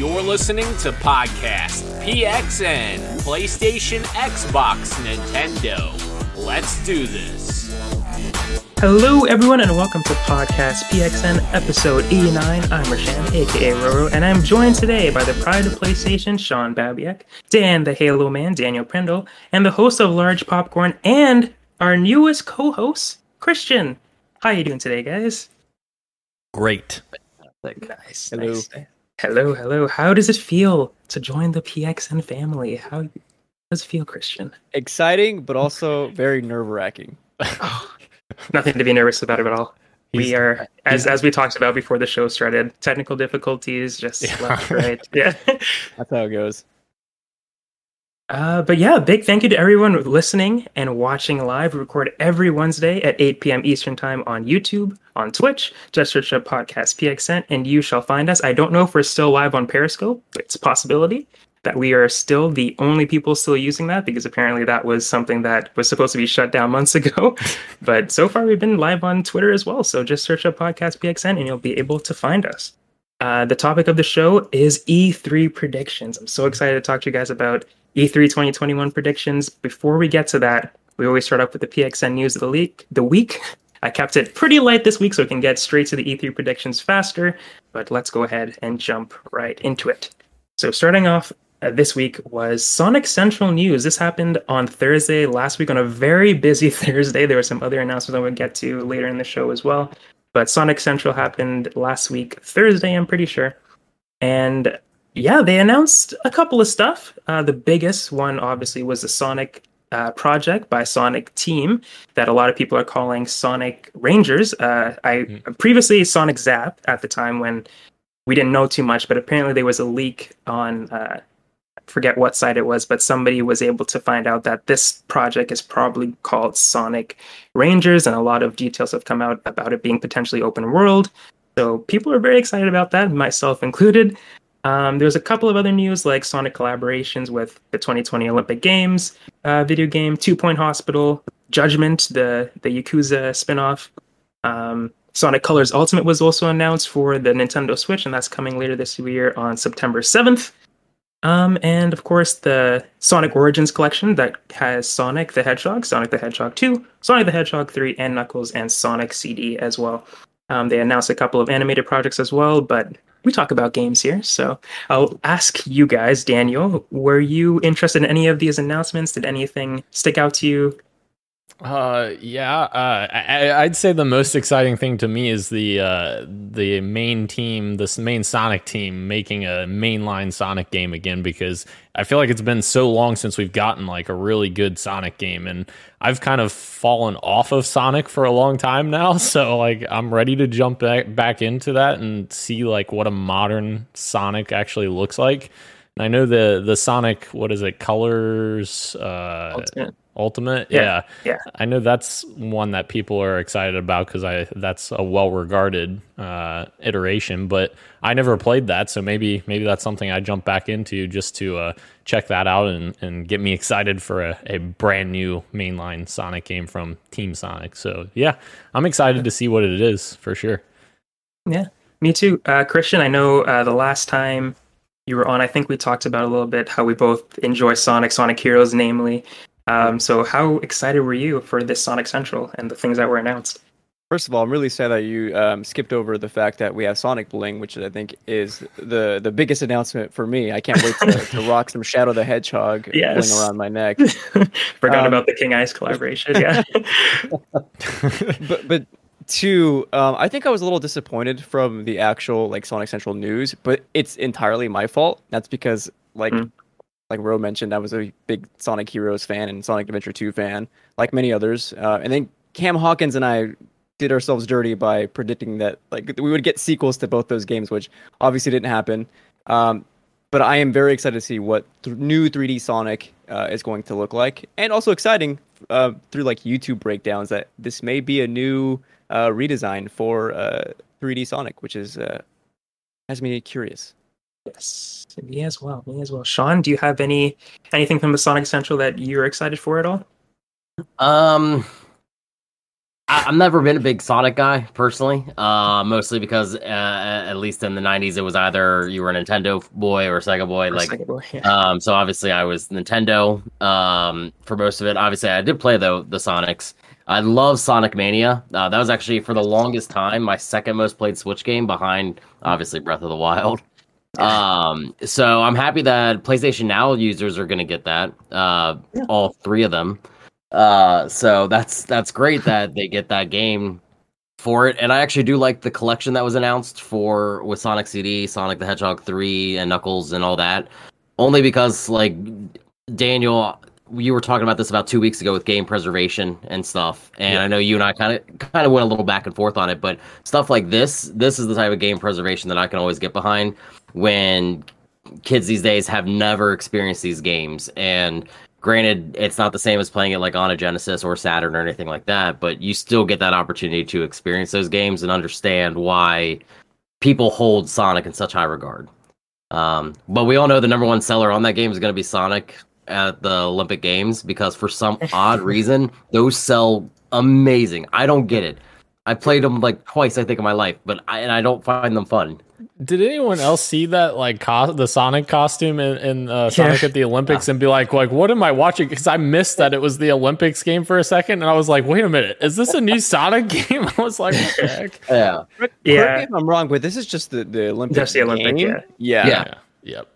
You're listening to Podcast PXN, PlayStation, Xbox, Nintendo. Let's do this. Hello, everyone, and welcome to Podcast PXN episode 89. I'm Rashan, aka Roro, and I'm joined today by the pride of PlayStation, Sean Babiak, Dan the Halo Man, Daniel Prendle, and the host of Large Popcorn, and our newest co host, Christian. How are you doing today, guys? Great. Nice. Hello. nice. Hello, hello. How does it feel to join the PXN family? How does it feel, Christian? Exciting, but also very nerve wracking. Oh, nothing to be nervous about at all. we are, as as we talked about before the show started, technical difficulties, just Yeah. left, right. Yeah. That's how it goes. Uh, but yeah, big thank you to everyone listening and watching live. We record every Wednesday at 8 p.m. Eastern Time on YouTube, on Twitch. Just search up podcast PXN and you shall find us. I don't know if we're still live on Periscope, but it's a possibility that we are still the only people still using that because apparently that was something that was supposed to be shut down months ago. but so far, we've been live on Twitter as well. So just search up podcast PXN and you'll be able to find us. Uh, the topic of the show is E3 predictions. I'm so excited to talk to you guys about E3 2021 predictions. Before we get to that, we always start off with the PXN news of the week. The week. I kept it pretty light this week so we can get straight to the E3 predictions faster. But let's go ahead and jump right into it. So starting off uh, this week was Sonic Central news. This happened on Thursday last week on a very busy Thursday. There were some other announcements I would get to later in the show as well. But Sonic Central happened last week Thursday, I'm pretty sure. And yeah, they announced a couple of stuff. Uh, the biggest one, obviously, was the Sonic uh, project by Sonic Team that a lot of people are calling Sonic Rangers. Uh, I previously Sonic Zap at the time when we didn't know too much, but apparently there was a leak on. Uh, I forget what site it was, but somebody was able to find out that this project is probably called Sonic Rangers, and a lot of details have come out about it being potentially open world. So people are very excited about that, myself included. Um, there's a couple of other news like Sonic collaborations with the 2020 Olympic Games uh, video game, Two Point Hospital, Judgment, the the Yakuza spinoff. Um, Sonic Colors Ultimate was also announced for the Nintendo Switch, and that's coming later this year on September 7th. Um, and of course, the Sonic Origins collection that has Sonic the Hedgehog, Sonic the Hedgehog 2, Sonic the Hedgehog 3, and Knuckles, and Sonic CD as well. Um, they announced a couple of animated projects as well, but we talk about games here. So I'll ask you guys, Daniel, were you interested in any of these announcements? Did anything stick out to you? Uh, yeah. Uh, I, I'd say the most exciting thing to me is the uh, the main team, this main Sonic team, making a mainline Sonic game again because I feel like it's been so long since we've gotten like a really good Sonic game, and I've kind of fallen off of Sonic for a long time now. So like, I'm ready to jump back back into that and see like what a modern Sonic actually looks like. And I know the the Sonic, what is it, Colors? Uh, Ultimate. Yeah, yeah, yeah. I know that's one that people are excited about because I that's a well regarded uh, iteration. But I never played that, so maybe maybe that's something I jump back into just to uh, check that out and, and get me excited for a, a brand new mainline Sonic game from Team Sonic. So yeah, I'm excited to see what it is for sure. Yeah, me too. Uh, Christian, I know uh, the last time you were on, I think we talked about a little bit how we both enjoy Sonic, Sonic Heroes, namely. Um, so, how excited were you for this Sonic Central and the things that were announced? First of all, I'm really sad that you um, skipped over the fact that we have Sonic Bling, which I think is the the biggest announcement for me. I can't wait to, to rock some Shadow the Hedgehog Yes. bling around my neck. Forgot Um, about the King Ice collaboration. Yeah. but but two, um, I think I was a little disappointed from the actual like Sonic Central news, but it's entirely my fault. That's because like Mm. Like Ro mentioned, I was a big Sonic Heroes fan and Sonic Adventure 2 fan, like many others. Uh, and then Cam Hawkins and I did ourselves dirty by predicting that like we would get sequels to both those games, which obviously didn't happen. Um, but I am very excited to see what th- new 3D Sonic uh, is going to look like, and also exciting uh, through like YouTube breakdowns that this may be a new uh, redesign for uh, 3D Sonic, which is uh, has me curious. Yes, me as well. Me as well. Sean, do you have any anything from the Sonic Central that you're excited for at all? Um, I, have never been a big Sonic guy personally, uh, mostly because uh, at least in the '90s it was either you were a Nintendo boy or a Sega boy. Or like, Sega boy, yeah. um, so obviously I was Nintendo um, for most of it. Obviously, I did play though the Sonics. I love Sonic Mania. Uh, that was actually for the longest time my second most played Switch game behind obviously Breath of the Wild. Um, so I'm happy that PlayStation Now users are going to get that. Uh, Yeah. all three of them. Uh, so that's that's great that they get that game for it. And I actually do like the collection that was announced for with Sonic CD, Sonic the Hedgehog 3, and Knuckles and all that. Only because like Daniel, you were talking about this about two weeks ago with game preservation and stuff. And I know you and I kind of kind of went a little back and forth on it, but stuff like this, this is the type of game preservation that I can always get behind when kids these days have never experienced these games. And granted it's not the same as playing it like on a genesis or saturn or anything like that but you still get that opportunity to experience those games and understand why people hold sonic in such high regard. Um, but we all know the number one seller on that game is going to be sonic at the olympic games because for some odd reason those sell amazing. I don't get it. I played them like twice i think in my life but I, and i don't find them fun Did anyone else see that like co- the Sonic costume in, in uh, Sonic Yeah. at the Olympics and be like, like, what am I watching? Because I missed that it was the Olympics game for a second, and I was like, wait a minute, is this a new Sonic game? I was like, what the heck? yeah Correct Yeah. me if I'm wrong, but this is just the, the Olympic. Just the Olympic, game? yeah. yeah. Yeah. Yep.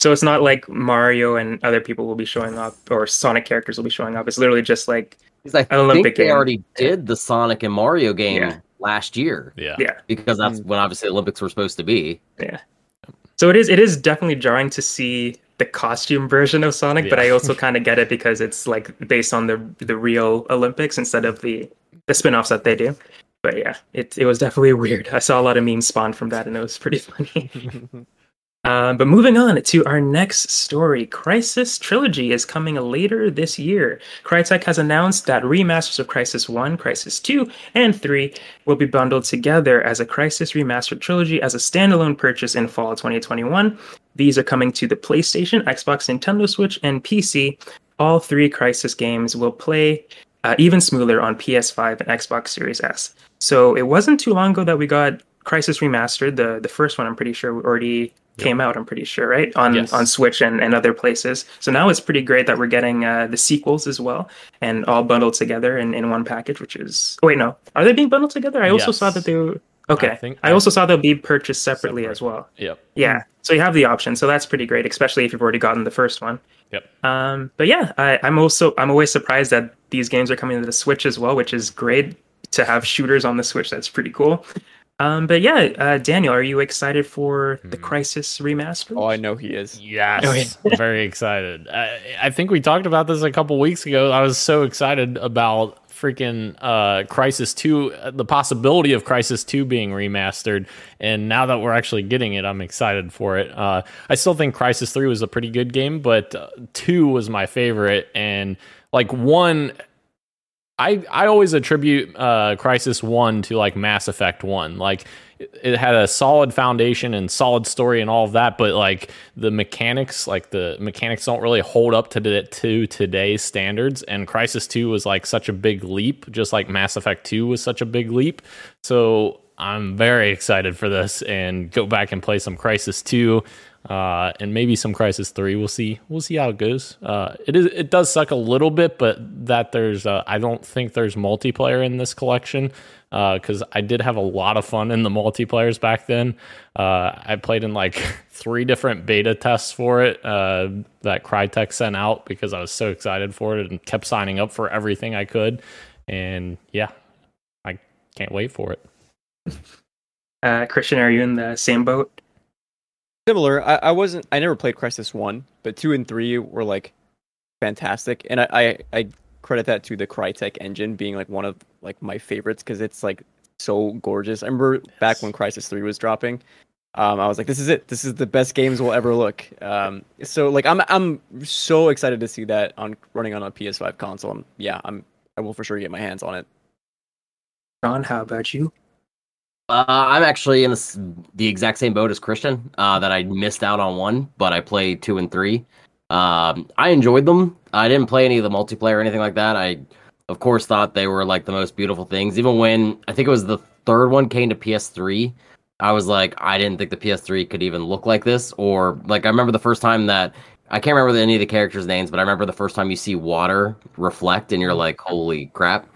So it's not like Mario and other people will be showing up or Sonic characters will be showing up. It's literally just like Because I An Olympic think they game. already did the Sonic and Mario game Yeah. Last year Yeah. yeah, because that's mm. when obviously Olympics were supposed to be. yeah. So it is it is definitely jarring to see the costume version of Sonic, but I also kind of get it because it's like based on the the real Olympics instead of the the spin-offs that they do. But yeah, it it was definitely weird. I saw a lot of memes spawn from that and it was pretty funny. Um, but moving on to our next story, Crysis Trilogy is coming later this year. Crytek has announced that remasters of Crysis 1, Crysis 2, and 3 will be bundled together as a Crysis Remastered Trilogy as a standalone purchase in fall 2021. These are coming to the PlayStation, Xbox, Nintendo Switch, and PC. All three Crysis games will play uh, even smoother on PS5 and Xbox Series S. So it wasn't too long ago that we got Crysis Remastered. The the first one, I'm pretty sure, we already came out. I'm pretty sure, right on Yes. on Switch and, and other places. So now it's pretty great that we're getting uh, the sequels as well, and all bundled together in, in one package. Which is oh wait, no, are they being bundled together? I also saw that they were okay. I think I, also saw they'll be purchased separately Separate. as well. Yep. Yeah, so you have the option. So that's pretty great, especially if you've already gotten the first one. Yep. Um, but yeah, I, I'm also I'm always surprised that these games are coming to the Switch as well, which is great to have shooters on the Switch. That's pretty cool. Um, but yeah, uh, Daniel, are you excited for the Hmm. Crysis remaster? Oh, I know he is. Yes, Oh, yeah. Very excited. I, I think we talked about this a couple weeks ago. I was so excited about freaking uh, Crysis 2, uh, the possibility of Crysis 2 being remastered. And now that we're actually getting it, I'm excited for it. Uh, I still think Crysis 3 was a pretty good game, but uh, 2 was my favorite. And like 1. I, I always attribute uh, Crysis 1 to like Mass Effect 1. Like it, had a solid foundation and solid story and all of that, but like the mechanics, like the mechanics don't really hold up to to today's standards. And Crysis 2 was like such a big leap, just like Mass Effect 2 was such a big leap. So I'm very excited for this and go back and play some Crysis 2 uh, and maybe some Crysis Three. We'll see. We'll see how it goes. Uh, it is. It does suck a little bit, but that there's. Uh, I don't think there's multiplayer in this collection because I did have a lot of fun in the multiplayers back then. Uh, I played in like three different beta tests for it uh, that Crytek sent out because I was so excited for it and kept signing up for everything I could. And yeah, I can't wait for it. Uh, Christian, are you in the same boat? Similar. I, I wasn't. I never played Crysis One, but two and three were like fantastic, and I I, I credit that to the Crytek engine being like one of like my favorites because it's like so gorgeous. I remember back when Crysis Three was dropping. Um, I was like, "This is it. This is the best games we'll ever look." Um, so like, I'm I'm so excited to see that on running on a PS5 console. And yeah, I'm I will for sure get my hands on it. Ron, how about you? Uh, I'm actually in the, the exact same boat as Christian. Uh, that I missed out on one, but I played two and three. Um, I enjoyed them. I didn't play any of the multiplayer or anything like that. I of course, thought they were like the most beautiful things. Even when I think it was the third one came to PS3, I was like, I didn't think the PS3 could even look like this. Or like, I remember the first time that I can't remember any of the characters' names, but I remember the first time you see water reflect, and you're like, holy crap.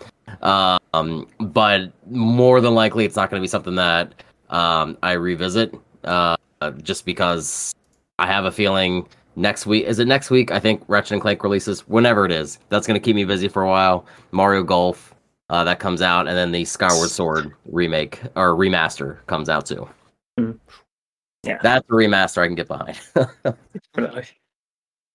Um, but more than likely, it's not going to be something that um, I revisit, uh, just because I have a feeling next week. Is it next week? I think Ratchet and Clank releases whenever it is. That's going to keep me busy for a while. Mario Golf uh, that comes out, and then the Skyward Sword remake or remaster comes out too. Mm. Yeah. that's a remaster I can get behind.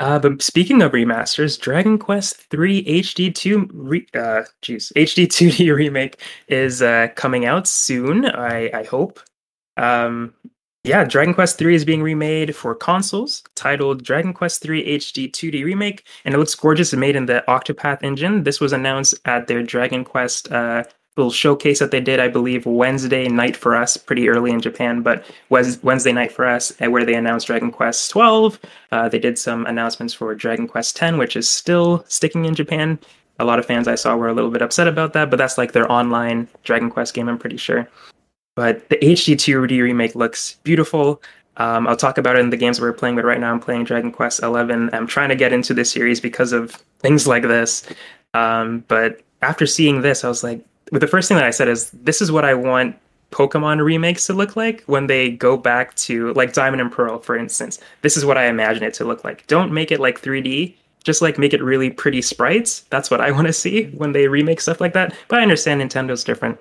Uh, but speaking of remasters, Dragon Quest III HD2 re- uh, geez, HD 2D remake is uh, coming out soon. I, I hope. Um, yeah, Dragon Quest 3 is being remade for consoles, titled Dragon Quest 3 HD 2D Remake, and it looks gorgeous and made in the Octopath engine. This was announced at their Dragon Quest uh, little showcase that they did, I believe, Wednesday night for us, pretty early in Japan, but Wednesday night for us, uh, where they announced Dragon Quest 12. Uh, they did some announcements for Dragon Quest 10, which is still sticking in Japan. A lot of fans I saw were a little bit upset about that, but that's like their online Dragon Quest game, I'm pretty sure. But the HD 2D remake looks beautiful. Um, I'll talk about it in the games we're playing, but right now I'm playing Dragon Quest 11. I'm trying to get into this series because of things like this. Um, but after seeing this, I was like, but the first thing that I said is this is what I want Pokemon remakes to look like when they go back to like Diamond and Pearl, for instance. This is what I imagine it to look like. Don't make it like 3D, just like make it really pretty sprites. That's what I want to see when they remake stuff like that. But I understand Nintendo's different.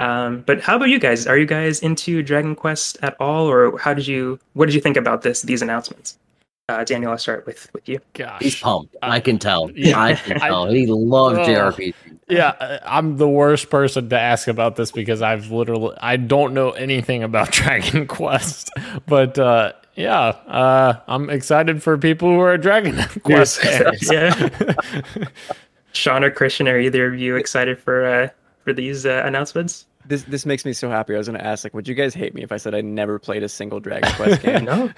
Um, but how about you guys? Are you guys into Dragon Quest at all, or how did you? What did you think about this? These announcements? Uh, Daniel, I'll start with with you. Gosh, He's pumped. I can tell. yeah. I can tell. he loves Oh. JRPG. Yeah, uh, I'm the worst person to ask about this because I've literally I don't know anything about Dragon Quest. But uh yeah, uh I'm excited for people who are Dragon Quest fans. yeah. Sean or Christian, are either of you excited for uh, for these uh, announcements? This this makes me so happy. I was gonna ask, like, would you guys hate me if I said I never played a single Dragon Quest game? No.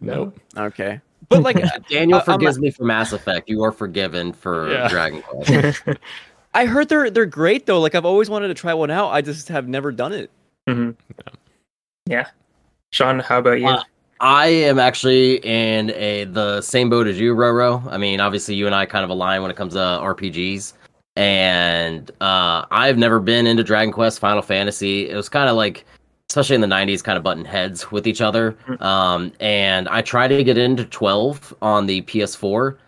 Nope. Okay, but like, Daniel Uh, I'm forgives me for Mass Effect. You are forgiven for Yeah. Dragon Quest. I heard they're they're great though. Like, I've always wanted to try one out. I just have never done it. hmm Yeah. Sean, how about you? Uh, I am actually in a the same boat as you, Roro. I mean, obviously, you and I kind of align when it comes to RPGs, and uh, I've never been into Dragon Quest, Final Fantasy. It was kind of like, especially in the '90s, kind of button heads with each other. Mm. Um, and I tried to get into 12 on the PS4.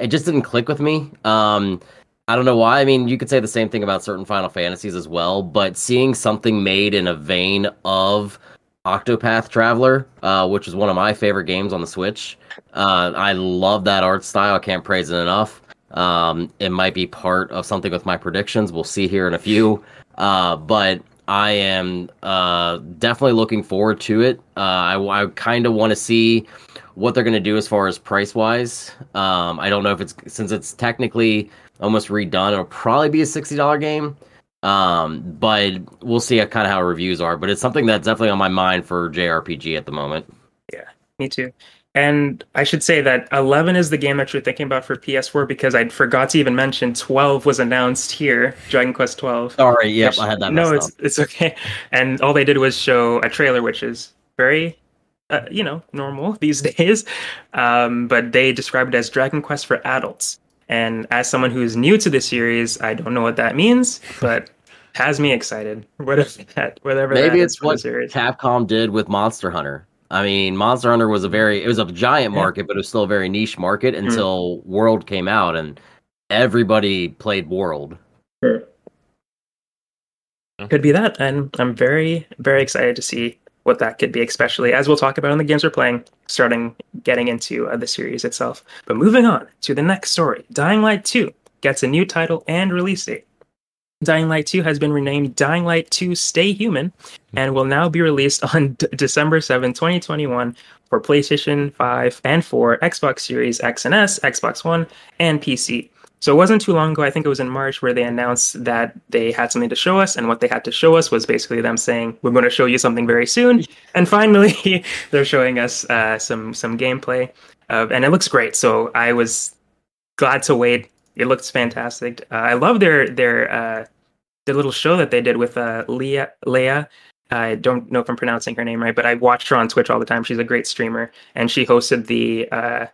It just didn't click with me. Um, I don't know why. I mean, you could say the same thing about certain Final Fantasies as well, but seeing something made in a vein of Octopath Traveler, uh, which is one of my favorite games on the Switch. Uh, I love that art style. I can't praise it enough. Um, it might be part of something with my predictions. We'll see here in a few. Uh, but I am uh, definitely looking forward to it. Uh, I, I kind of want to see what they're going to do as far as price wise. Um, I don't know if it's since it's technically almost redone. It'll probably be a sixty dollar game. Um, but we'll see kind of how reviews are. But it's something that's definitely on my mind for JRPG at the moment. Yeah, me too. And I should say that 11 is the game that you're thinking about for PS4 because I forgot to even mention 12 was announced here, Dragon Quest 12. Sorry, yep, Which- I had that. No, it's up. it's okay. And all they did was show a trailer, which is very, uh, you know, normal these days. Um, but they described it as Dragon Quest for adults. And as someone who's new to the series, I don't know what that means, but has me excited. Whatever that, whatever. that Maybe is it's for the what series. Capcom did with Monster Hunter. I mean, Monster Hunter was a very it was a giant Yeah. market, but it was still a very niche market mm. until World came out and everybody played World. could be that and i'm very very excited to see what that could be especially as we'll talk about in the games we're playing starting getting into uh, the series itself. But moving on to the next story dying light 2 gets a new title and release date. Dying light 2 has been renamed dying light 2 stay human and will now be released on D- december 7 2021 for playstation 5 and 4 xbox series x and s xbox one and pc so it wasn't too long ago. I think it was in March where they announced that they had something to show us, and what they had to show us was basically them saying, "We're going to show you something very soon." And finally, they're showing us uh, some some gameplay, of, and it looks great. So I was glad to wait it looks fantastic. Uh, I love their their uh, their little show that they did with uh, Leah Leah. I don't know if I'm pronouncing her name right, but I watched her on Twitch all the time. She's a great streamer, and she hosted the uh,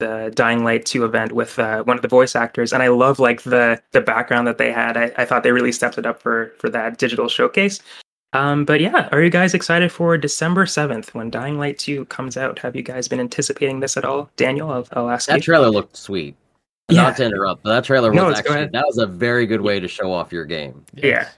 the Dying Light 2 event with uh, one of the voice actors, and I love like the the background that they had. I, I thought they really stepped it up for for that digital showcase. Um, but yeah, are you guys excited for December 7th when Dying Light 2 comes out? Have you guys been anticipating this at all? Daniel, I'll, I'll ask That you. trailer looked sweet. Yeah. Not to interrupt, but that trailer was No, it's- go actually that was a very good way to show off your game. Yeah.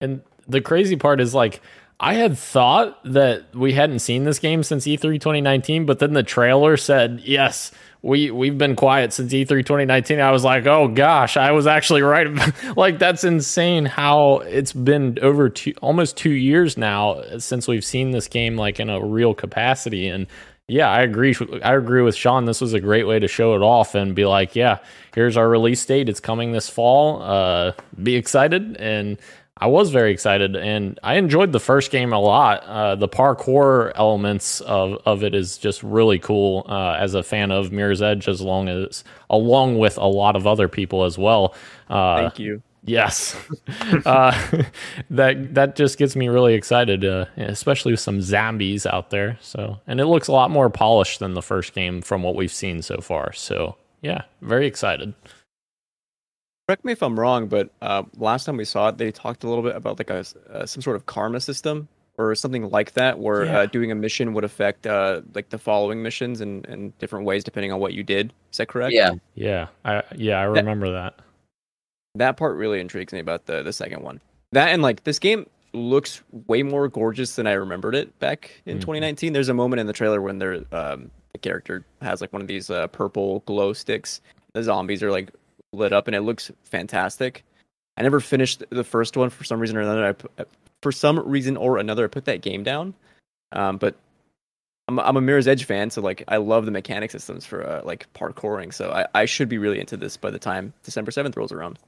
And the crazy part is like I had thought that we hadn't seen this game since E E3 2019, but then the trailer said, "Yes, we we've been quiet since E E3 2019." I was like, "Oh gosh, I was actually right." like that's insane how it's been over two almost 2 years now since we've seen this game like in a real capacity and yeah, I agree. I agree with Sean. This was a great way to show it off and be like, yeah, here's our release date. It's coming this fall. Uh, be excited. And I was very excited, and I enjoyed the first game a lot. Uh, the parkour elements of, of it is just really cool. Uh, as a fan of Mirror's Edge, as long as along with a lot of other people as well. Uh, Thank you. Yes, uh, that that just gets me really excited, uh, especially with some zombies out there. So, and it looks a lot more polished than the first game from what we've seen so far. So, yeah, very excited. Correct me if I'm wrong, but uh, last time we saw it, they talked a little bit about like a s- uh, some sort of karma system or something like that, where Yeah. uh, doing a mission would affect uh, like the following missions in, in different ways depending on what you did. Is that correct? Yeah, Yeah, I yeah I remember that. that part really intrigues me about the the second one. That and like this game looks way more gorgeous than I remembered it back in Mhm. 2019. There's a moment in the trailer when there um, the character has like one of these uh, purple glow sticks. The zombies are like lit up and it looks fantastic. I never finished the first one for some reason or another. I put, for some reason or another I put that game down. Um, but I'm I'm a Mirror's Edge fan, so like I love the mechanic systems for uh, like parkouring. So I, I should be really into this by the time December 7th rolls around.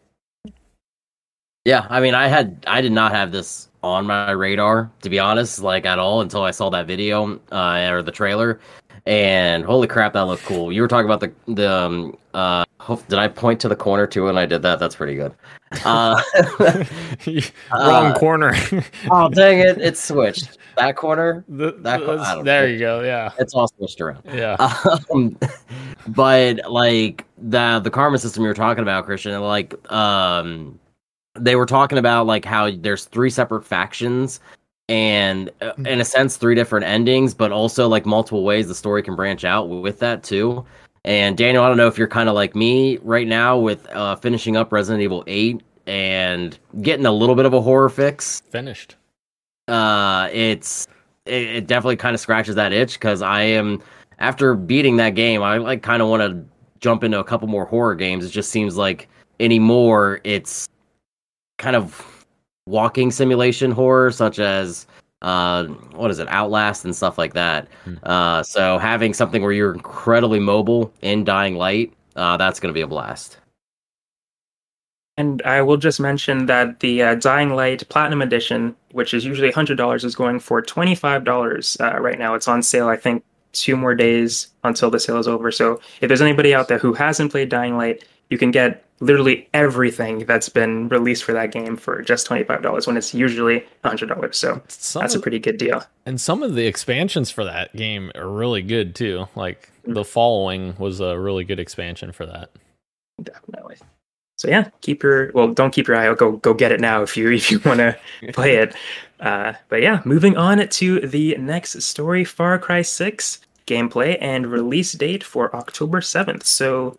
Yeah. I mean, I had I did not have this on my radar to be honest, like at all until I saw that video uh, or the trailer. And holy crap, that looked cool. You were talking about the the um, uh, did I point to the corner too when I did that? That's pretty good. Uh, Wrong Uh, corner. oh dang it! It switched. That corner, The- that co- that's- there know. you go. Yeah, it's all switched around. yeah. um, but like the the karma system you were talking about christian like um they were talking about like how there's three separate factions and uh, in a sense three different endings but also like multiple ways the story can branch out with that too. And daniel i don't know if you're kind of like me right now with uh finishing up resident evil 8 and getting a little bit of a horror fix. Finished. uh it's it, it definitely kind of scratches that itch because i am after beating that game i like kind of want to jump into a couple more horror games. It just seems like anymore it's kind of walking simulation horror such as uh what is it outlast and stuff like that Hmm. uh so having something where you're incredibly mobile in dying light uh that's gonna be a blast And I will just mention that the uh, Dying Light Platinum Edition, which is usually $100, is going for $25 uh, right now. It's on sale, I think, two more days until the sale is over. So if there's anybody out there who hasn't played Dying Light, you can get literally everything that's been released for that game for just $25 when it's usually $100. So Some that's a pretty good deal. and some of the expansions for that game are really good too. Like the following was a really good expansion for that. Definitely. So yeah, keep your well, don't keep your eye out. Go go get it now if you if you want to play it. Uh, but yeah, moving on to the next story, Far Cry Six gameplay and release date for October seventh. So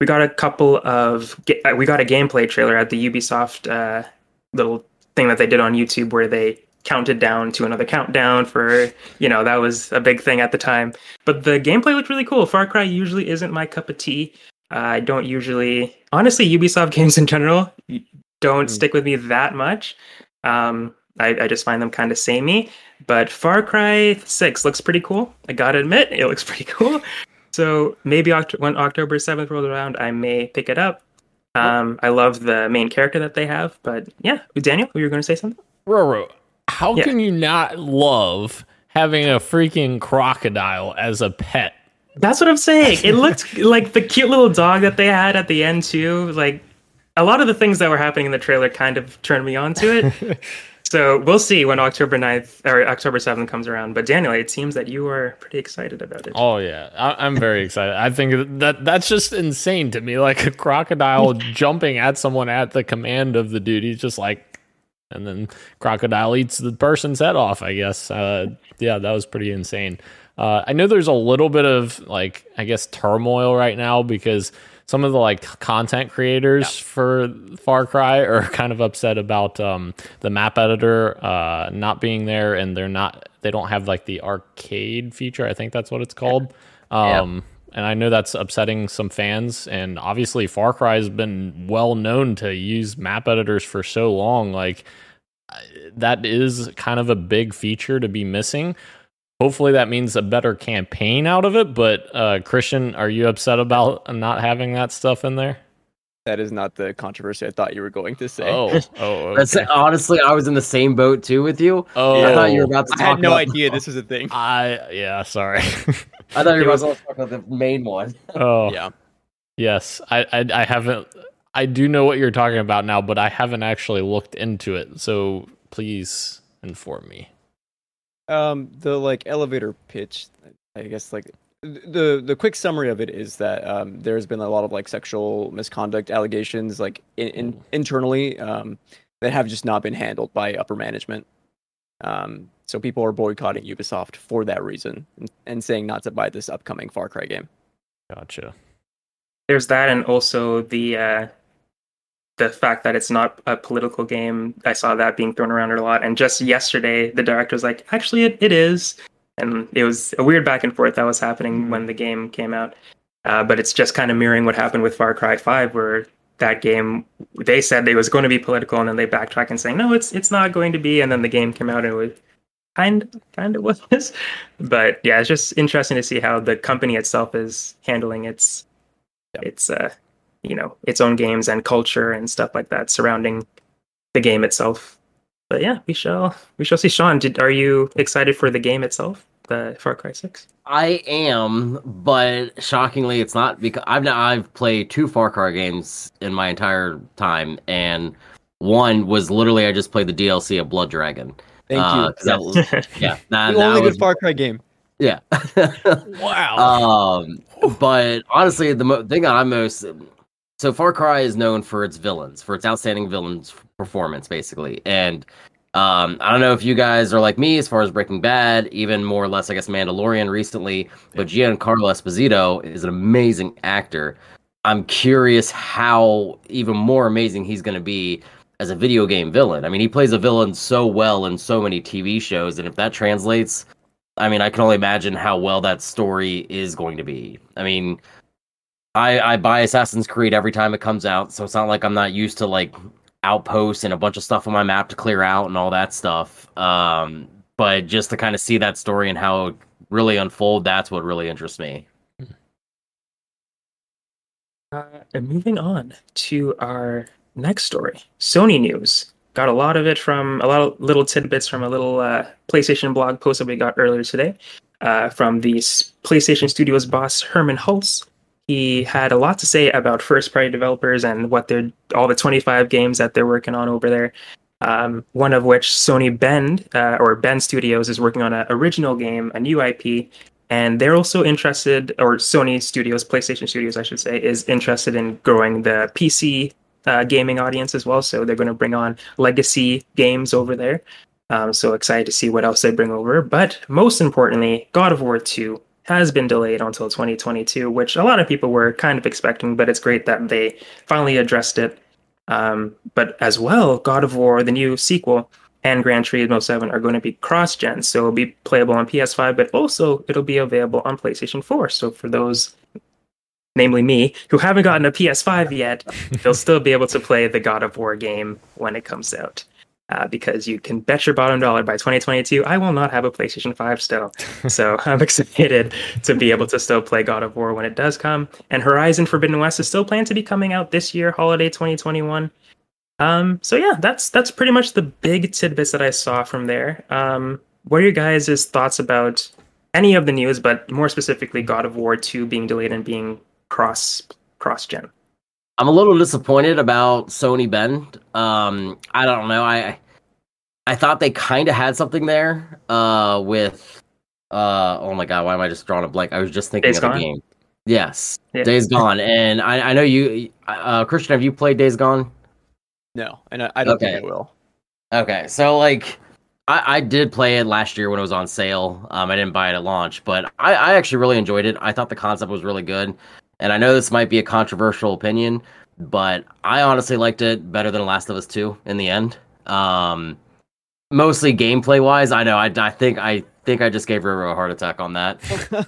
we got a couple of uh, we got a gameplay trailer at the Ubisoft uh, little thing that they did on YouTube where they counted down to another countdown for you know that was a big thing at the time. But the gameplay looked really cool. Far Cry usually isn't my cup of tea. I don't usually, honestly, Ubisoft games in general don't Mm. stick with me that much. Um, I, I just find them kind of samey. But Far Cry 6 looks pretty cool. I gotta admit, it looks pretty cool. So maybe Oct- when October 7th rolls around, I may pick it up. Um, I love the main character that they have. But yeah, Daniel, you were going to say something? Roro, how Yeah. can you not love having a freaking crocodile as a pet That's what I'm saying. It looked like the cute little dog that they had at the end too. Like a lot of the things that were happening in the trailer kind of turned me on to it. so we'll see when October 9th or October 7th comes around. But Daniel, it seems that you are pretty excited about it. Oh yeah, I, am very excited. I think that that's just insane to me. Like a crocodile jumping at someone at the command of the dude. He's just like, and then crocodile eats the person's head off. I guess. Uh, yeah, that was pretty insane. Uh, I know there's a little bit of like I guess turmoil right now because some of the like content creators yeah. for Far Cry are kind of upset about um, the map editor uh, not being there, and they're not they don't have like the arcade feature. I think that's what it's called. Yeah. Um, and I know that's upsetting some fans. And obviously, Far Cry has been well known to use map editors for so long. Like that is kind of a big feature to be missing hopefully that means a better campaign out of it. But uh, Christian, are you upset about not having that stuff in there? That is not the controversy I thought you were going to say. Oh, oh, okay. honestly, I was in the same boat too with you. Oh, I thought you were about to. I had no idea this was a thing. I yeah, sorry. I thought you were about to talk about the main one. Oh yeah, yes. I, I I haven't. I do know what you're talking about now, but I haven't actually looked into it. So please inform me. Um, the like elevator pitch, I guess like the the quick summary of it is that um, there's been a lot of like sexual misconduct allegations like in, in internally um, that have just not been handled by upper management. Um, so people are boycotting Ubisoft for that reason and, and saying not to buy this upcoming Far Cry game. Gotcha. There's that, and also the uh, the fact that it's not a political game. I saw that being thrown around a lot. And just yesterday, the director was like, actually, it, it is. And it was a weird back and forth that was happening mm-hmm. when the game came out. Uh, but it's just kind of mirroring what happened with Far Cry 5, where that game, they said it was going to be political, and then they backtrack and say, no, it's it's not going to be. And then the game came out and it was kind kind of was. But yeah, it's just interesting to see how the company itself is handling its yeah. its uh, you know its own games and culture and stuff like that surrounding the game itself. But yeah, we shall we shall see. Sean, did, are you excited for the game itself, the Far Cry Six? I am, but shockingly, it's not because I've now I've played two Far Cry games in my entire time, and one was literally I just played the DLC of Blood Dragon. Thank uh, you. That was, yeah, that, the only good Far Cry game. Yeah. wow. Um, but honestly, the mo- thing I'm most so Far Cry is known for its villains, for its outstanding villains performance, basically. And um, I don't know if you guys are like me as far as Breaking Bad, even more or less, I guess, Mandalorian recently. But Giancarlo Esposito is an amazing actor. I'm curious how even more amazing he's going to be as a video game villain. I mean, he plays a villain so well in so many TV shows, and if that translates, I mean, I can only imagine how well that story is going to be. I mean, I I buy Assassin's Creed every time it comes out, so it's not like I'm not used to like outposts and a bunch of stuff on my map to clear out and all that stuff. Um, but just to kind of see that story and how it really unfold, that's what really interests me. Uh, and moving on to our next story, Sony news. Got a lot of it from a lot of little tidbits from a little uh, PlayStation blog post that we got earlier today uh, from the PlayStation Studios boss Hermen Hulst, he had a lot to say about first party developers and what they're all the 25 games that they're working on over there. Um, one of which Sony Bend uh, or Bend Studios is working on an original game, a new IP, and they're also interested, or Sony Studios, PlayStation Studios, I should say, is interested in growing the PC uh, gaming audience as well. So they're going to bring on legacy games over there. Um, so excited to see what else they bring over. But most importantly, God of War 2 has been delayed until 2022, which a lot of people were kind of expecting, but it's great that they finally addressed it. Um, but as well, God of War, the new sequel, and Gran Turismo 7 are going to be cross gen. So it'll be playable on PS5, but also it'll be available on PlayStation 4. So for those, namely me, who haven't gotten a PS5 yet, they'll still be able to play the God of War game when it comes out uh, because you can bet your bottom dollar by 2022 I will not have a PlayStation 5 still. so I'm excited to be able to still play God of War when it does come. And Horizon Forbidden West is still planned to be coming out this year, holiday 2021. Um, so yeah, that's that's pretty much the big tidbits that I saw from there. Um, what are your guys' thoughts about any of the news, but more specifically, God of War Two being delayed and being cross cross gen. I'm a little disappointed about Sony Bend. Um, I don't know. I I thought they kind of had something there uh, with. Uh, oh my god, why am I just drawing a blank? I was just thinking Days of the game. Yes, Yeah. Days Gone, and I, I know you, uh, Christian. Have you played Days Gone? No, and I, I don't Okay. think I will. Okay, so like, I, I did play it last year when it was on sale. Um, I didn't buy it at launch, but I, I actually really enjoyed it. I thought the concept was really good, and I know this might be a controversial opinion, but I honestly liked it better than The Last of Us Two in the end. Um, mostly gameplay wise. I know. I, I think I think I just gave River a heart attack on that.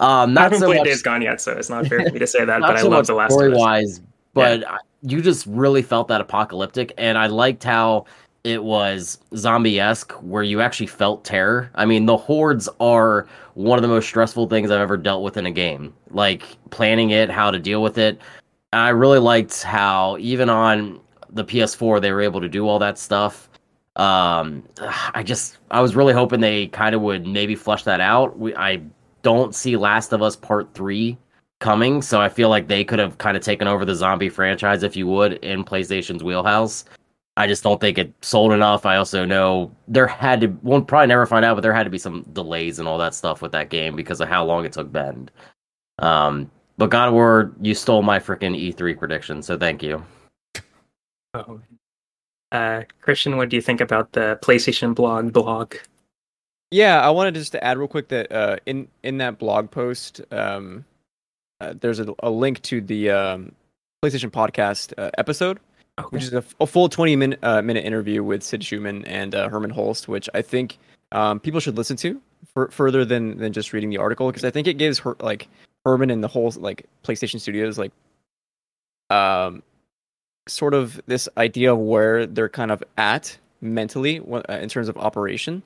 um, I not haven't so played much Days Gone yet, so it's not fair for me to say that. not but I so love the last story of Us. wise, but I- you just really felt that apocalyptic, and I liked how it was zombie esque, where you actually felt terror. I mean, the hordes are one of the most stressful things I've ever dealt with in a game. Like planning it, how to deal with it. I really liked how even on the PS4 they were able to do all that stuff. Um, I just I was really hoping they kind of would maybe flush that out. We I don't see Last of Us Part Three coming, so I feel like they could have kind of taken over the zombie franchise, if you would, in PlayStation's wheelhouse. I just don't think it sold enough. I also know there had to we'll probably never find out, but there had to be some delays and all that stuff with that game because of how long it took Bend. Um, but God of War, you stole my freaking E3 prediction, so thank you. Oh. Uh, Christian, what do you think about the PlayStation blog blog? Yeah, I wanted just to add real quick that uh, in in that blog post, um, uh, there's a, a link to the um, PlayStation podcast uh, episode, which is a, a full 20 minute uh, minute interview with Sid Shuman and uh, Hermen Hulst, which I think um, people should listen to for, further than than just reading the article because I think it gives her like Hermen and the whole like PlayStation Studios like um sort of this idea of where they're kind of at mentally uh, in terms of operation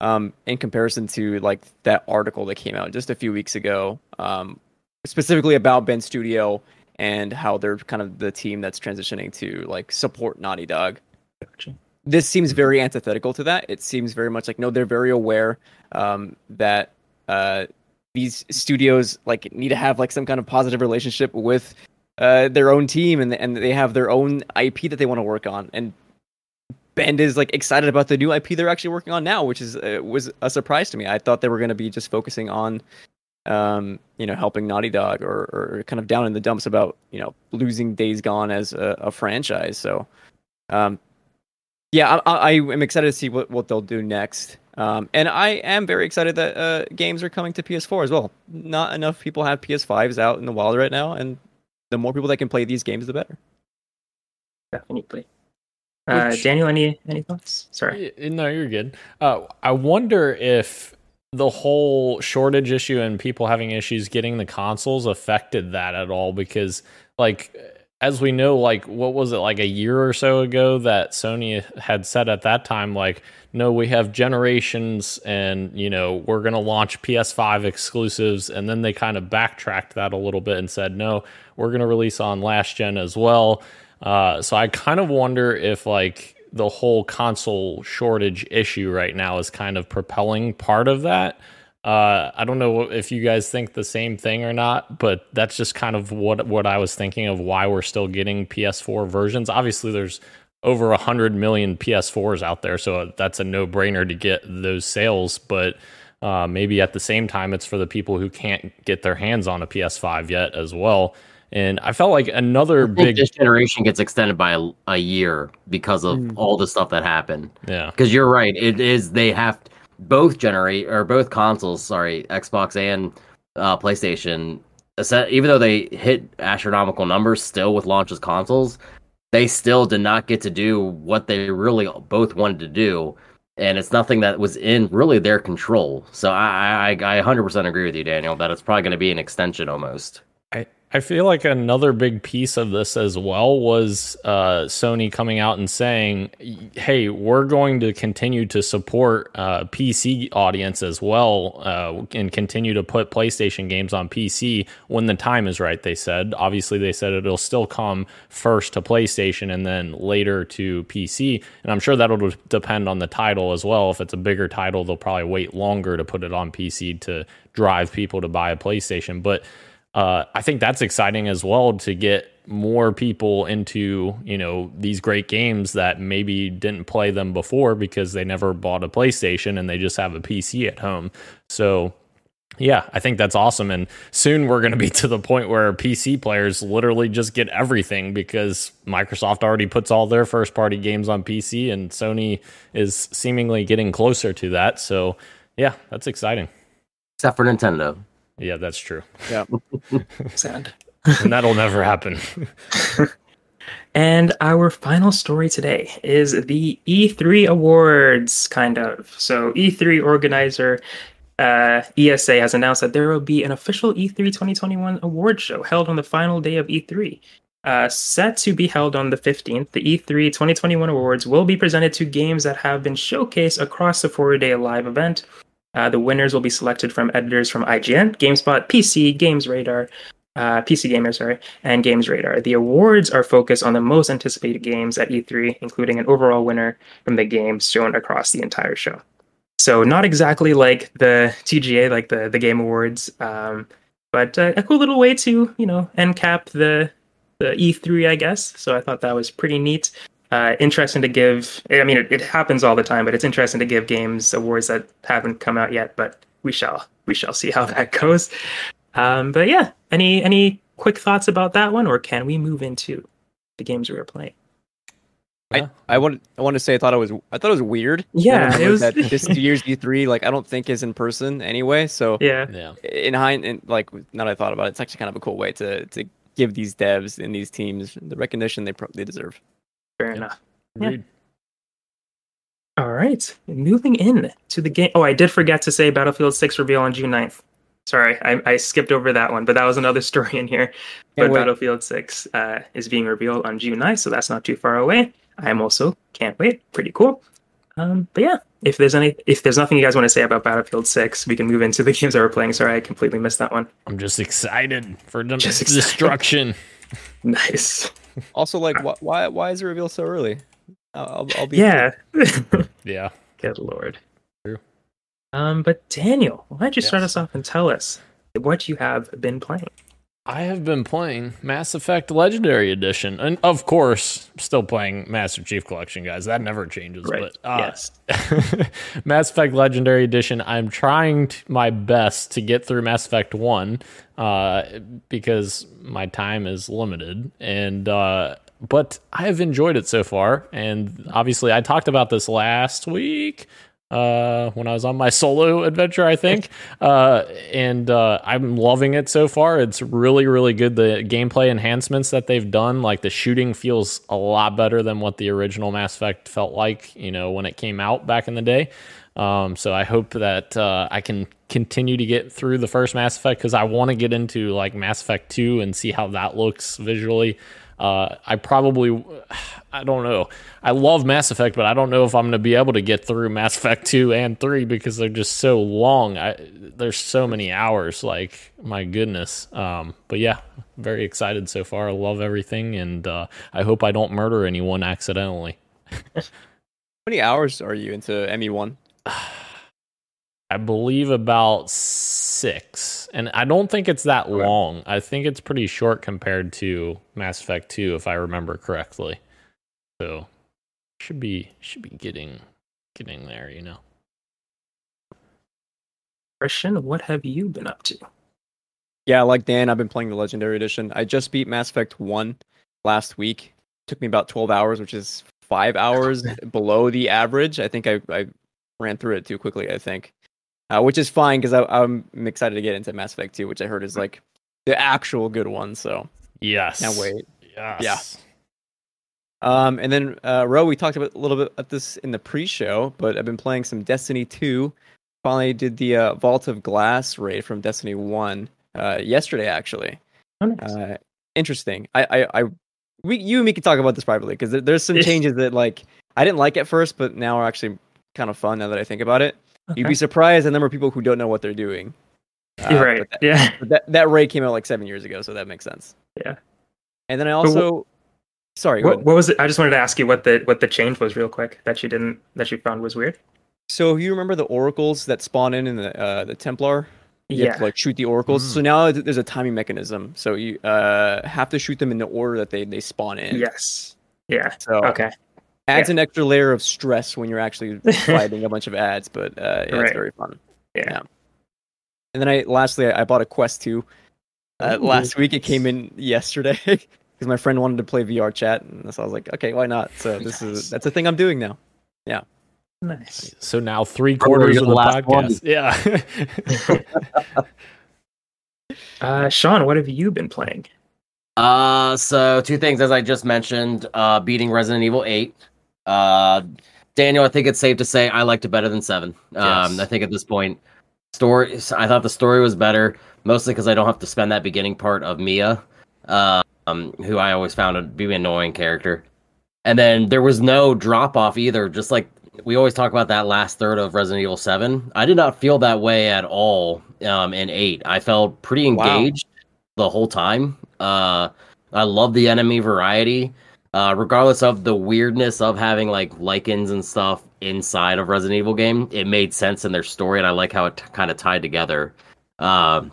um, in comparison to like that article that came out just a few weeks ago, um, specifically about Bend Studio and how they're kind of the team that's transitioning to like support Naughty Dog. Gotcha. This seems very antithetical to that. It seems very much like no, they're very aware um, that uh, these studios like need to have like some kind of positive relationship with uh, their own team and and they have their own IP that they want to work on and Bend is like excited about the new IP they're actually working on now, which is uh, was a surprise to me. I thought they were going to be just focusing on, um, you know, helping Naughty Dog or, or kind of down in the dumps about you know losing Days Gone as a, a franchise. So, um, yeah, I, I am excited to see what, what they'll do next. Um, and I am very excited that uh, games are coming to PS4 as well. Not enough people have PS5s out in the wild right now, and the more people that can play these games, the better. Definitely. Uh, Which- Daniel, any any thoughts? Sorry. No, you're good. Uh, I wonder if the whole shortage issue and people having issues getting the consoles affected that at all because, like, as we know, like, what was it, like a year or so ago that Sony had said at that time, like, no, we have generations and, you know, we're going to launch PS5 exclusives. And then they kind of backtracked that a little bit and said, no, we're going to release on last gen as well. Uh, so I kind of wonder if like the whole console shortage issue right now is kind of propelling part of that. Uh, I don't know if you guys think the same thing or not, but that's just kind of what what I was thinking of why we're still getting PS4 versions. Obviously, there's over a hundred million PS4s out there, so that's a no brainer to get those sales. But uh, maybe at the same time, it's for the people who can't get their hands on a PS5 yet as well. And I felt like another I think big this generation gets extended by a, a year because of Mm. all the stuff that happened. yeah. Because you're right, it is they have both generate or both consoles, sorry, Xbox and uh, PlayStation. Even though they hit astronomical numbers still with launches consoles, they still did not get to do what they really both wanted to do, and it's nothing that was in really their control. So I I, I 100% agree with you, Daniel, that it's probably going to be an extension almost. I feel like another big piece of this as well was uh, Sony coming out and saying, "Hey, we're going to continue to support uh, PC audience as well, uh, and continue to put PlayStation games on PC when the time is right." They said. Obviously, they said it'll still come first to PlayStation and then later to PC, and I'm sure that'll depend on the title as well. If it's a bigger title, they'll probably wait longer to put it on PC to drive people to buy a PlayStation, but uh, I think that's exciting as well to get more people into you know these great games that maybe didn't play them before because they never bought a PlayStation and they just have a PC at home. So yeah, I think that's awesome. And soon we're going to be to the point where PC players literally just get everything because Microsoft already puts all their first party games on PC and Sony is seemingly getting closer to that. So yeah, that's exciting. Except for Nintendo. Yeah, that's true. Yeah. Sad. and that'll never happen. and our final story today is the E3 awards, kind of. So, E3 organizer uh, ESA has announced that there will be an official E3 2021 award show held on the final day of E3. Uh, set to be held on the 15th, the E3 2021 awards will be presented to games that have been showcased across the four day live event uh, the winners will be selected from editors from IGN, GameSpot, PC, Games Radar, uh, PC Gamer, sorry, and Games Radar. The awards are focused on the most anticipated games at E3, including an overall winner from the games shown across the entire show. So not exactly like the TGA, like the the Game Awards, um, but uh, a cool little way to you know end cap the the E3, I guess. So I thought that was pretty neat uh, interesting to give. I mean, it, it, happens all the time, but it's interesting to give games awards that haven't come out yet. But we shall we shall see how that goes. Um, but yeah, any any quick thoughts about that one, or can we move into the games we were playing? I, I want I want to say I thought it was I thought it was weird. Yeah, it was that this year's E3 like I don't think is in person anyway. So yeah, yeah. In hind, in, like now that I thought about it, it's actually kind of a cool way to to give these devs and these teams the recognition they pro- they deserve. Fair enough. Yeah. All right. Moving in to the game. Oh, I did forget to say Battlefield 6 reveal on June 9th. Sorry, I, I skipped over that one, but that was another story in here. But Battlefield 6 uh, is being revealed on June 9th, so that's not too far away. I'm also can't wait. Pretty cool. Um, but yeah, if there's any, if there's nothing you guys want to say about Battlefield 6, we can move into the games that we're playing. Sorry, I completely missed that one. I'm just excited for the destruction. nice. Also, like, wh- why why is the reveal so early? I'll, I'll be yeah, yeah. Good lord. True. Um, but Daniel, why don't you yes. start us off and tell us what you have been playing? I have been playing Mass Effect Legendary Edition, and of course, still playing Master Chief Collection, guys. That never changes. Right. But uh, yes, Mass Effect Legendary Edition. I'm trying to, my best to get through Mass Effect One uh, because my time is limited, and uh, but I have enjoyed it so far. And obviously, I talked about this last week uh, when I was on my solo adventure, I think. Uh, and uh, I'm loving it so far. It's really, really good. The gameplay enhancements that they've done, like the shooting feels a lot better than what the original Mass Effect felt like, you know, when it came out back in the day. Um, so I hope that uh, I can continue to get through the first Mass Effect because I want to get into like Mass Effect 2 and see how that looks visually. Uh, I probably, I don't know. I love Mass Effect, but I don't know if I'm going to be able to get through Mass Effect 2 and 3 because they're just so long. I, there's so many hours. Like, my goodness. Um, but yeah, very excited so far. I love everything, and uh, I hope I don't murder anyone accidentally. How many hours are you into ME1? I believe about six. And I don't think it's that okay. long. I think it's pretty short compared to Mass Effect 2, if I remember correctly. So should be should be getting getting there, you know. Christian, what have you been up to? Yeah, like Dan, I've been playing the Legendary Edition. I just beat Mass Effect 1 last week. It took me about 12 hours, which is five hours below the average. I think I, I ran through it too quickly, I think uh, which is fine because I'm excited to get into Mass Effect 2, which I heard is like the actual good one. So yes, can't wait. Yes. Yeah. Um, and then uh, Ro, we talked about a little bit about this in the pre-show, but I've been playing some Destiny 2. Finally, did the uh, Vault of Glass raid from Destiny 1 uh, yesterday, actually. Oh, nice. Uh, interesting. I, I, I, we, you and me can talk about this privately because there, there's some changes that like I didn't like at first, but now are actually kind of fun now that I think about it. You'd be surprised the number of people who don't know what they're doing. Uh, right. that, Yeah. that that Ray came out like seven years ago, so that makes sense. Yeah. And then I wh- also, sorry, What, what was it? I just wanted to ask you what the what the change was real quick that you didn't that you found was weird. So you remember the oracles that spawn in in the uh, the Templar? You have Yeah. to like shoot the oracles. Mm. So now there's a timing mechanism. So you uh, have to shoot them in the order that they, they spawn in. Yes. Yeah. So Okay. Adds an extra layer of stress when you're actually fighting a bunch of ads, but uh, yeah, Right. it's very fun. Yeah. And then I lastly I, I bought a Quest 2. Uh, last week it came in yesterday because my friend wanted to play VR chat, and so I was like, okay, why not? So this Nice. is that's a thing I'm doing now. Yeah. Nice. So now three quarters of the the last one. podcast. Yeah. Uh, Sean, what have you been playing? Uh, so two things as I just mentioned, uh, beating Resident Evil Eight. Uh, Daniel, I think it's safe to say I liked it better than Seven. Um, Yes. I think at this point, story. I thought the story was better, mostly because I don't have to spend that beginning part of Mia, uh, um, who I always found to be an annoying character. And then there was no drop off either. Just like we always talk about that last third of Resident Evil Seven, I did not feel that way at all um, in Eight. I felt pretty Wow. engaged the whole time. Uh, I love the enemy variety, uh, regardless of the weirdness of having like lycans and stuff inside of Resident Evil game. It made sense in their story, and I like how it t- kind of tied together. Uh,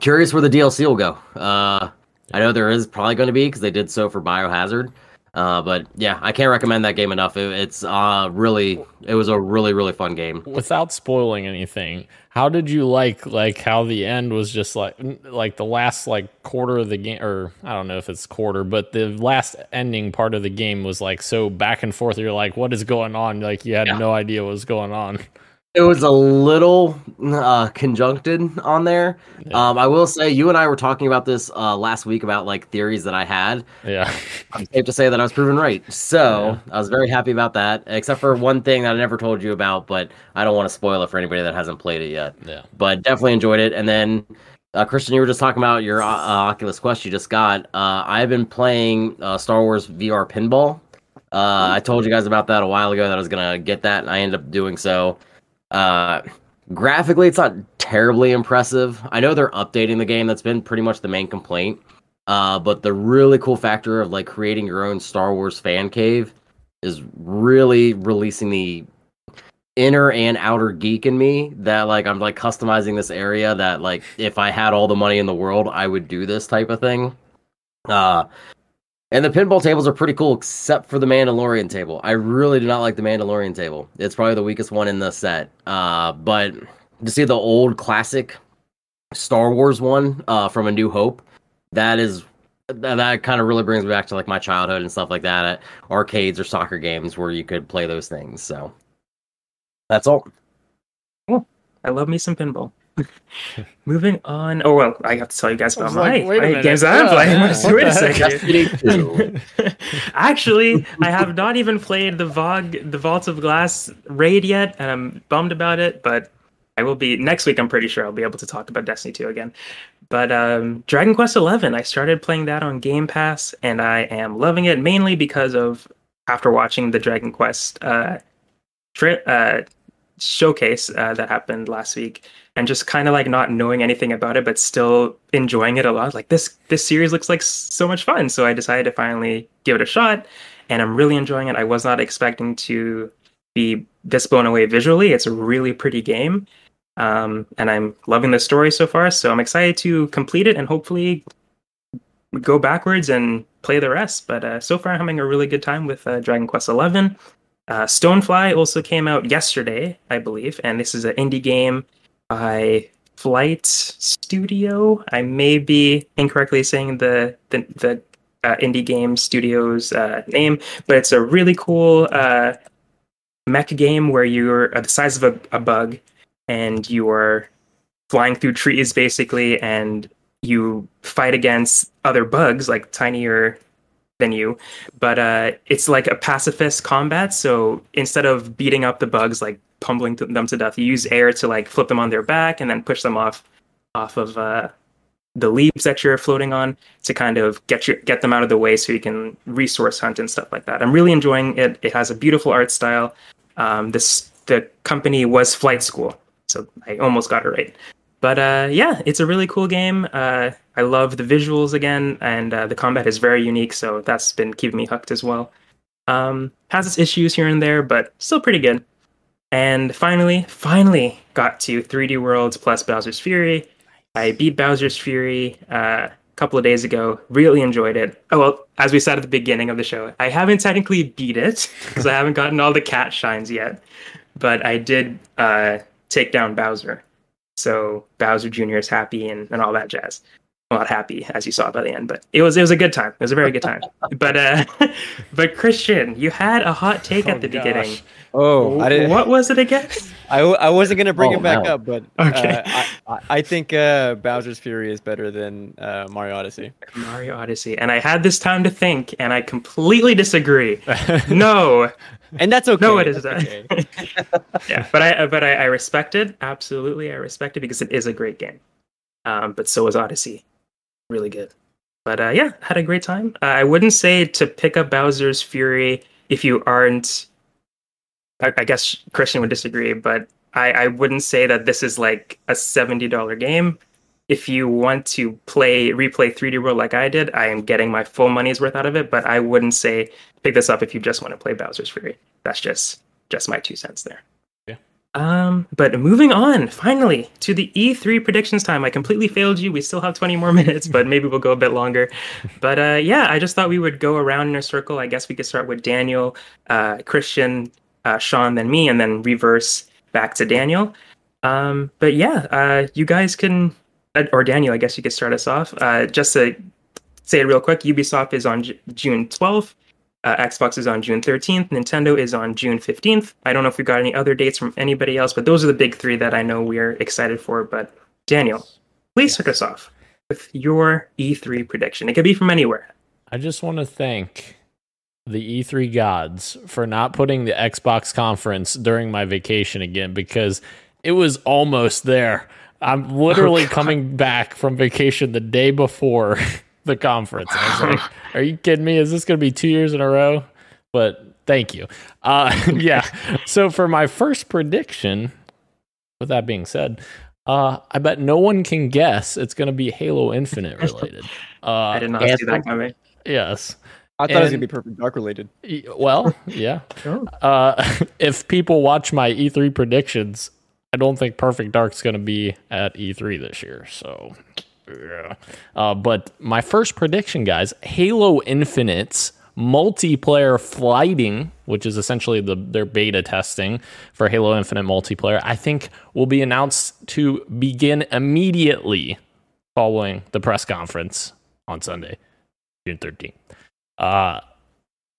curious where the DLC will go. Uh, I know there is probably going to be because they did so for Biohazard. Uh, but yeah, I can't recommend that game enough. It, it's uh really, it was a really really fun game. Without spoiling anything, how did you like like how the end was just like like the last like quarter of the game or I don't know if it's quarter, but the last ending part of the game was like so back and forth. You're like, what is going on? Like you had Yeah. no idea what was going on. It was a little uh, conjuncted on there. Yeah. Um, I will say, you and I were talking about this uh, last week about like theories that I had. Yeah. I'm safe to say that I was proven right. So I was very happy about that, except for one thing that I never told you about, but I don't want to spoil it for anybody that hasn't played it yet. Yeah. But definitely enjoyed it. And then, uh, Christian, you were just talking about your uh, Oculus Quest you just got. Uh, I've been playing uh, Star Wars VR Pinball. Uh, I told you guys about that a while ago that I was gonna get that, and I ended up doing so. Uh, graphically, it's not terribly impressive. I know they're updating the game. That's been pretty much the main complaint. Uh, but the really cool factor of like creating your own Star Wars fan cave is really releasing the inner and outer geek in me that like I'm like customizing this area that like if I had all the money in the world I would do this type of thing. Uh and the pinball tables are pretty cool except for the Mandalorian table. I really do not like the Mandalorian table. It's probably the weakest one in the set. Uh but to see the old classic Star Wars one uh from A New Hope, that is that, kind of really brings me back to like my childhood and stuff like that at arcades or soccer games where you could play those things. So that's all. I love me some pinball. Moving on. Oh well, I have to tell you guys about my, like, my games that I'm playing. yeah. Wait a second. Actually, I have not even played the VOG, the Vault of Glass raid yet, and I'm bummed about it. But I will be next week. I'm pretty sure I'll be able to talk about Destiny 2 again. But um, Dragon Quest 11, I started playing that on Game Pass, and I am loving it mainly because of after watching the Dragon Quest uh, tra- uh, showcase uh, that happened last week, and just kind of like not knowing anything about it, but still enjoying it a lot. Like this, this series looks like so much fun, so I decided to finally give it a shot, and I'm really enjoying it. I was not expecting to be this blown away visually. It's a really pretty game, um, and I'm loving the story so far. So I'm excited to complete it and hopefully go backwards and play the rest. But uh, so far, I'm having a really good time with uh, Dragon Quest XI. Uh, Stonefly also came out yesterday, I believe, and this is an indie game by Flight Studio. I may be incorrectly saying the the, the uh, indie game studio's uh, name, but it's a really cool uh, mech game where you're uh, the size of a, a bug and you are flying through trees basically, and you fight against other bugs like tinier than you but uh, it's like a pacifist combat. So instead of beating up the bugs, like pummeling them to death, you use air to like flip them on their back and then push them off off of uh, the leaves that you're floating on to kind of get your get them out of the way so you can resource hunt and stuff like that. I'm really enjoying it. It has a beautiful art style. Um, this the company was Flight School, so I almost got it right. But uh, yeah, it's a really cool game. Uh, I love the visuals again, and uh, the combat is very unique, so that's been keeping me hooked as well. Um, has its issues here and there, but still pretty good. And finally, finally got to 3D Worlds plus Bowser's Fury. I beat Bowser's Fury uh, a couple of days ago. Really enjoyed it. Oh well, as we said at the beginning of the show, I haven't technically beat it because I haven't gotten all the cat shines yet, but I did uh, take down Bowser. So Bowser Jr. is happy and, and all that jazz. Well, not happy as you saw by the end, but it was it was a good time. It was a very good time. but uh, but Christian, you had a hot take Oh, at the gosh. beginning. Oh, I didn't. What was it again? I, I wasn't gonna bring Oh, it back no. up, but Okay. uh, I, I I think uh, Bowser's Fury is better than uh, Mario Odyssey. Mario Odyssey, and I had this time to think, and I completely disagree. no, And that's okay. no, it is okay. yeah, but I but I, I respect it absolutely. I respect it because it is a great game. Um, but so is Odyssey, really good. But uh, yeah, had a great time. Uh, I wouldn't say to pick up Bowser's Fury if you aren't. I, I guess Christian would disagree, but I, I wouldn't say that this is like a seventy dollar game. If you want to play replay 3D World like I did, I am getting my full money's worth out of it. But I wouldn't say pick this up if you just want to play Bowser's Fury. That's just just my two cents there. Um, but moving on, finally to the E3 predictions time. I completely failed you. We still have 20 more minutes, but maybe we'll go a bit longer. But uh, yeah, I just thought we would go around in a circle. I guess we could start with Daniel, uh, Christian, uh, Sean, then me, and then reverse back to Daniel. Um, but yeah, uh, you guys can, uh, or Daniel, I guess you could start us off. Uh, just to say it real quick, Ubisoft is on J- June 12th. Uh, Xbox is on June 13th. Nintendo is on June 15th. I don't know if we got any other dates from anybody else, but those are the big three that I know we're excited for. But Daniel, please start us off with your E3 prediction. It could be from anywhere. I just want to thank the E3 gods for not putting the Xbox conference during my vacation again because it was almost there. I'm literally God. coming back from vacation the day before the conference. I was like, are you kidding me? Is this going to be two years in a row? But thank you. Uh, yeah. So for my first prediction, with that being said, uh, I bet no one can guess it's going to be Halo Infinite related. Uh, I did not see that coming. Yes. I thought it was gonna be Perfect Dark related. Well, yeah. Oh. Uh, if people watch my E3 predictions, I don't think Perfect Dark's going to be at E3 this year. So, yeah. Uh, but my first prediction, guys Halo Infinite's multiplayer flighting, which is essentially the their beta testing for Halo Infinite multiplayer, I think will be announced to begin immediately following the press conference on Sunday, June 13th. Uh,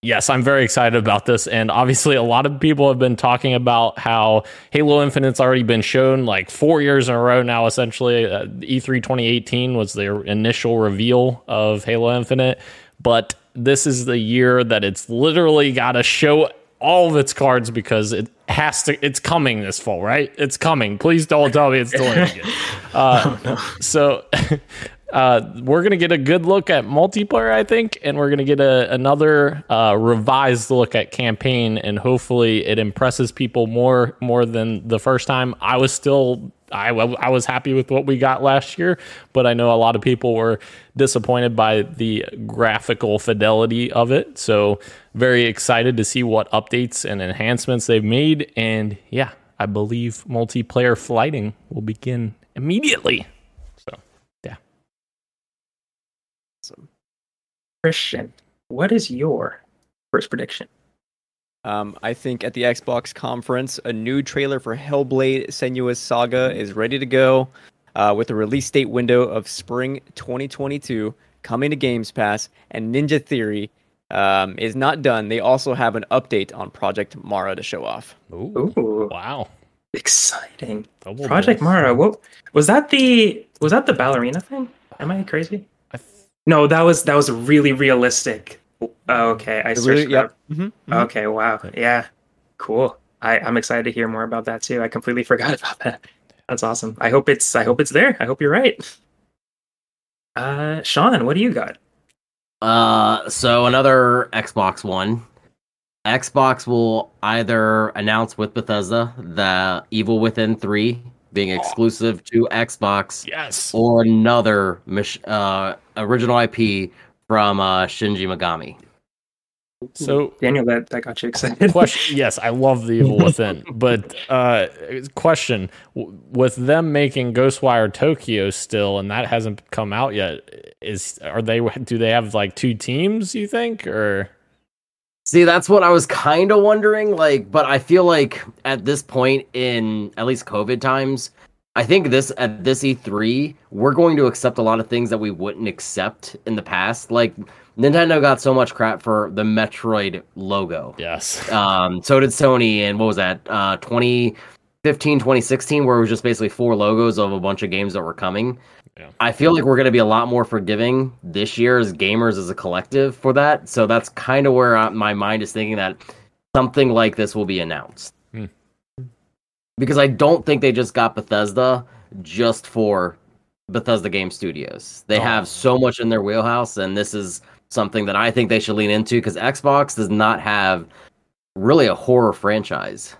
yes, I'm very excited about this. And obviously, a lot of people have been talking about how Halo Infinite's already been shown like four years in a row now, essentially. Uh, E3 2018 was their initial reveal of Halo Infinite. But this is the year that it's literally got to show all of its cards because it has to it's coming this fall right it's coming please don't tell me it's delayed again uh, so uh, we're gonna get a good look at multiplayer, I think, and we're gonna get a, another uh, revised look at campaign, and hopefully it impresses people more more than the first time. I was still I, I was happy with what we got last year, but I know a lot of people were disappointed by the graphical fidelity of it. So very excited to see what updates and enhancements they've made, and yeah, I believe multiplayer flighting will begin immediately. So yeah. Awesome. Christian, what is your first prediction? Um, I think at the Xbox conference, a new trailer for Hellblade: Senua's Saga is ready to go, uh, with a release date window of spring 2022 coming to Games Pass. And Ninja Theory um, is not done. They also have an update on Project Mara to show off. Ooh, Ooh, wow. exciting! Double Project. Mara. What was that? The was that the ballerina thing? Am I crazy? I th- No, that was that was really realistic. Oh, okay, I It searched. really- yep. up. Mhm, Oh, mhm. Okay, wow, yeah, cool. I, I'm excited to hear more about that too. I completely forgot about that. That's awesome. I hope it's I hope it's there. I hope you're right. Uh, Sean, what do you got? Uh, so another Xbox One. Xbox will either announce with Bethesda the Evil Within 3 being exclusive to Xbox Yes. or another uh, original IP from uh, Shinji Mikami. So Daniel, that, that got you excited. question yes i love the evil within but uh question w- with them making ghostwire tokyo still and that hasn't come out yet is are they do they have like two teams you think or See, that's what I was kind of wondering. Like, but I feel like at this point in at least COVID times, I think this at this E3, we're going to accept a lot of things that we wouldn't accept in the past. Like, Nintendo got so much crap for the Metroid logo. yes Um, so did Sony, and what was that? Uh, 2015, 2016, where it was just basically four logos of a bunch of games that were coming. Yeah. I feel like we're going to be a lot more forgiving this year as gamers as a collective for that. So that's kind of where uh, my mind is thinking that something like this will be announced. Hmm. Because I don't think they just got Bethesda just for Bethesda Game Studios. They Oh. have so much in their wheelhouse, and this is something that I think they should lean into because Xbox does not have really a horror franchise.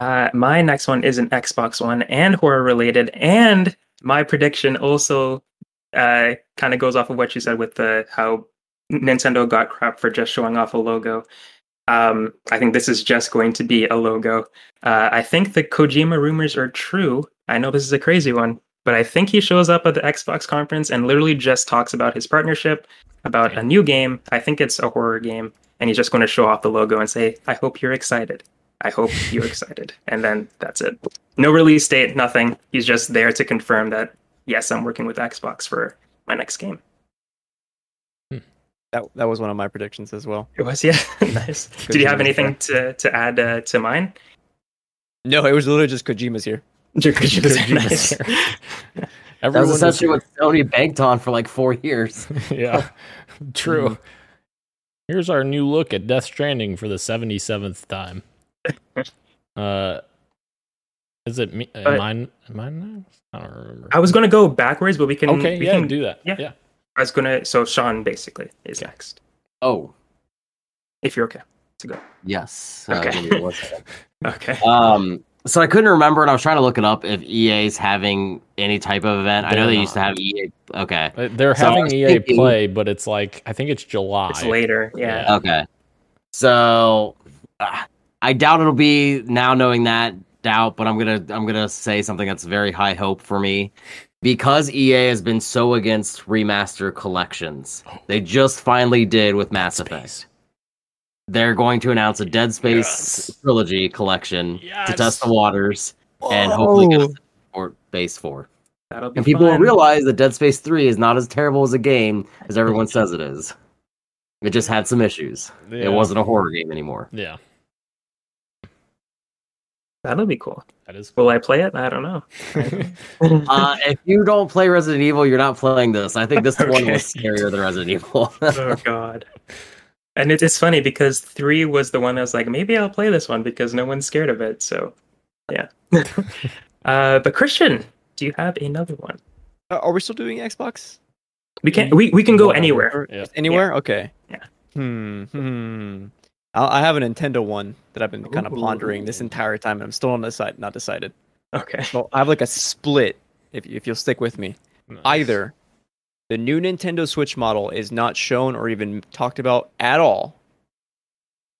Uh, my next one is an Xbox One and horror related, and my prediction also uh, kind of goes off of what you said with the how Nintendo got crap for just showing off a logo. Um, I think this is just going to be a logo. Uh, I think the Kojima rumors are true. I know this is a crazy one, but I think he shows up at the Xbox conference and literally just talks about his partnership, about a new game. I think it's a horror game, and he's just going to show off the logo and say, "I hope you're excited." I hope you're excited. And then that's it. No release date, nothing. He's just there to confirm that, yes, I'm working with Xbox for my next game. That that was one of my predictions as well. It was, yeah, nice. Did you have Kojima's anything to, to add uh, to mine? No, it was literally just Kojima's here. nice. That Everyone was essentially what Sony banked on for like four years. yeah true here's our new look at death stranding for the 77th time uh is it me Uh, mine mine i don't remember I was going to go backwards, but we can. okay we yeah can- do that yeah. yeah I was going to. So Sean basically is next, Oh, if you're okay to go. yes. Okay. give me one second. Okay. Um, so I couldn't remember, and I was trying to look it up if EA's having any type of event. I know They're they used to have EA. Okay, Uh, they're So having ea thinking- play but it's like i think it's july It's later. Yeah. Yeah. okay. So uh, I doubt it'll be now knowing that doubt, but I'm gonna I'm gonna say something that's very high hope for me. Because EA has been so against remaster collections, they just finally did with Mass Effect. They're going to announce a Dead Space Yes. trilogy collection to test the waters and hopefully get us for Base 4. That'll be And people will realize that Dead Space 3 is not as terrible as a game as everyone says it is. It just had some issues. Yeah. It wasn't a horror game anymore. yeah That'll be cool. that is Will I play it? I don't know. Uh, if you don't play Resident Evil, you're not playing this. I think this one Okay. was scarier than Resident Evil. oh god and it, it's funny because three was the one that was like maybe i'll play this one because no one's scared of it so yeah uh but christian do you have another one Uh, are we still doing Xbox? we can we, we can go anywhere Yeah. just anywhere? Okay. Yeah. Hmm. Hmm. I I have a Nintendo one that I've been kind of pondering this entire time, and I'm still on the side, not decided. okay So I have like a split. If if you'll stick with me, either the new Nintendo Switch model is not shown or even talked about at all,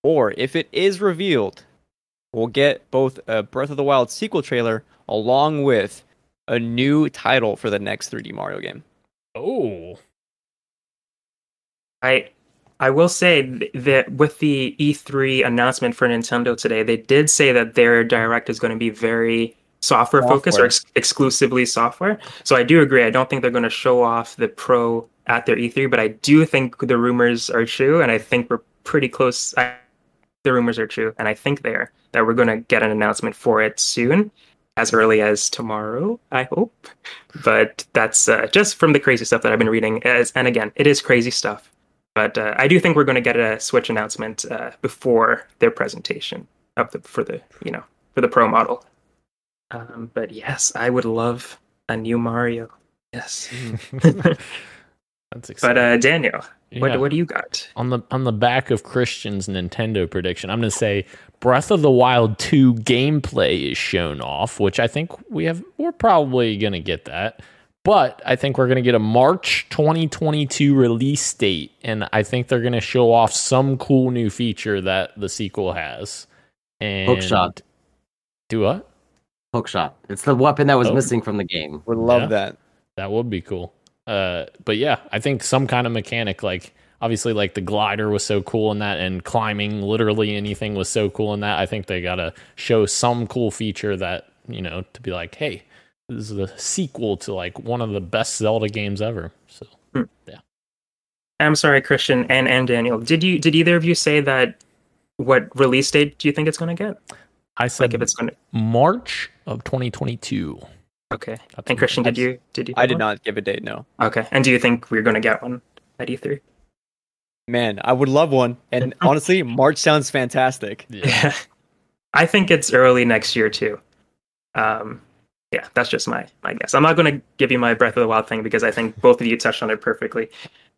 or if it is revealed, we'll get both a Breath of the Wild sequel trailer along with a new title for the next 3D Mario game. oh i i will say that with the e3 announcement for nintendo today they did say that their direct is going to be very software focused or ex- exclusively software. So i do agree i don't think they're going to show off the pro at their e3 but i do think the rumors are true and i think we're pretty close I, the rumors are true and i think they are that we're going to get an announcement for it soon as early as tomorrow i hope. But that's uh, just from the crazy stuff that i've been reading as, and again it is crazy stuff but uh, I do think we're going to get a Switch announcement uh, before their presentation of the for the you know for the Pro model. Um, but yes, I would love a new Mario. Yes. That's but exciting. uh, Daniel, Yeah. what what do you got? on the on the back of Christian's Nintendo prediction, I'm going to say Breath of the Wild 2 gameplay is shown off, which I think we have we're probably going to get that. But I think we're going to get a March 2022 release date and I think they're going to show off some cool new feature that the sequel has. And Hookshot. Do what? Hookshot. It's the weapon that was Oh. missing from the game. Would love Yeah. that. That would be cool. Uh, but yeah, I think some kind of mechanic, like obviously, like the glider was so cool in that, and climbing literally anything was so cool in that. I think they gotta show some cool feature that you know to be like, hey, this is the sequel to like one of the best Zelda games ever. So yeah. I'm sorry, Christian and and Daniel. Did you did either of you say that? What release date do you think it's going to get? I said Like if it's going to March of 2022. okay. That's And Christian, did you did you? I did one? not give a date. No, Okay. And do you think we're going to get one at E E3? man, I would love one. And honestly, March sounds fantastic. Yeah. I think it's early next year too. Um, yeah, that's just my my guess. I'm not going to give you my Breath of the Wild thing because I think both of you touched on it perfectly.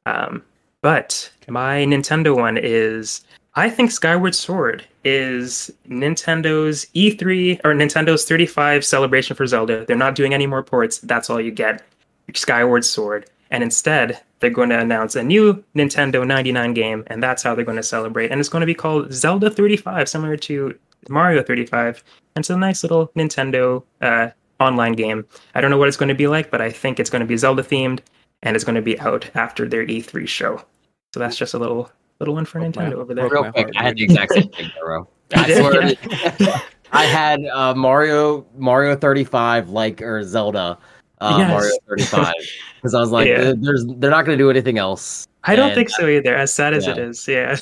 Um, but my Nintendo one is I think Skyward Sword is Nintendo's E3 or Nintendo's 35 celebration for Zelda. They're not doing any more ports. That's all you get. Skyward Sword. And instead, they're going to announce a new Nintendo 99 game, and that's how they're going to celebrate. And it's going to be called Zelda 35, similar to Mario 35. And it's a nice little Nintendo uh, online game. I don't know what it's going to be like, but I think it's going to be Zelda themed, and it's going to be out after their E3 show. So that's just a little little one for Nintendo over there. Real quick, heart, I had the exact same thing, bro. I did? swear. to- I had uh, Mario Mario 35 like or Zelda uh, Yes. Mario 35 because I was like, Yeah. there's they're not going to do anything else. I don't And- think so either, as sad as it Yeah. is. Yeah.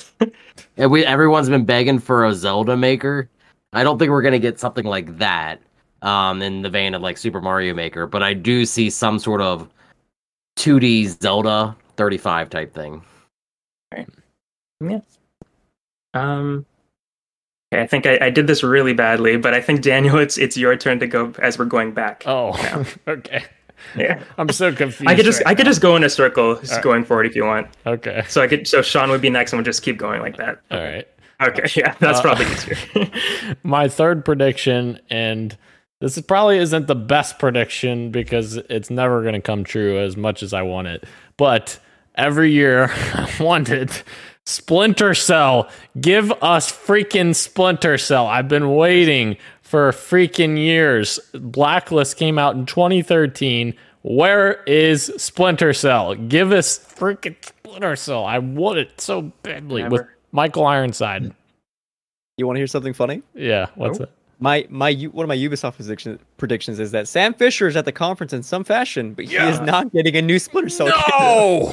And we everyone's been begging for a Zelda maker. I don't think we're gonna get something like that, um, in the vein of like Super Mario Maker, but I do see some sort of 2D Zelda 35 type thing. Right. Yeah. Um, okay, I think I, I did this really badly, but I think Daniel, it's it's your turn to go as we're going back. Oh, Yeah. okay. Yeah, I'm so confused. I could just right I could just go in a circle, just Alright. going forward if you want. Okay. So I could so Sean would be next, and we'll just keep going like that. All right. Okay, yeah, that's Uh, probably easier. my third prediction, and this is probably isn't the best prediction because it's never going to come true as much as I want it. But every year I want it. Splinter Cell. Give us freaking Splinter Cell. I've been waiting for freaking years. Blacklist came out in 2013. Where is Splinter Cell? Give us freaking Splinter Cell. I want it so badly with Michael Ironside. You want to hear something funny? Yeah, what's it? My my one of my Ubisoft prediction, predictions is that Sam Fisher is at the conference in some fashion, but he is not getting a new Splinter Cell. game. No,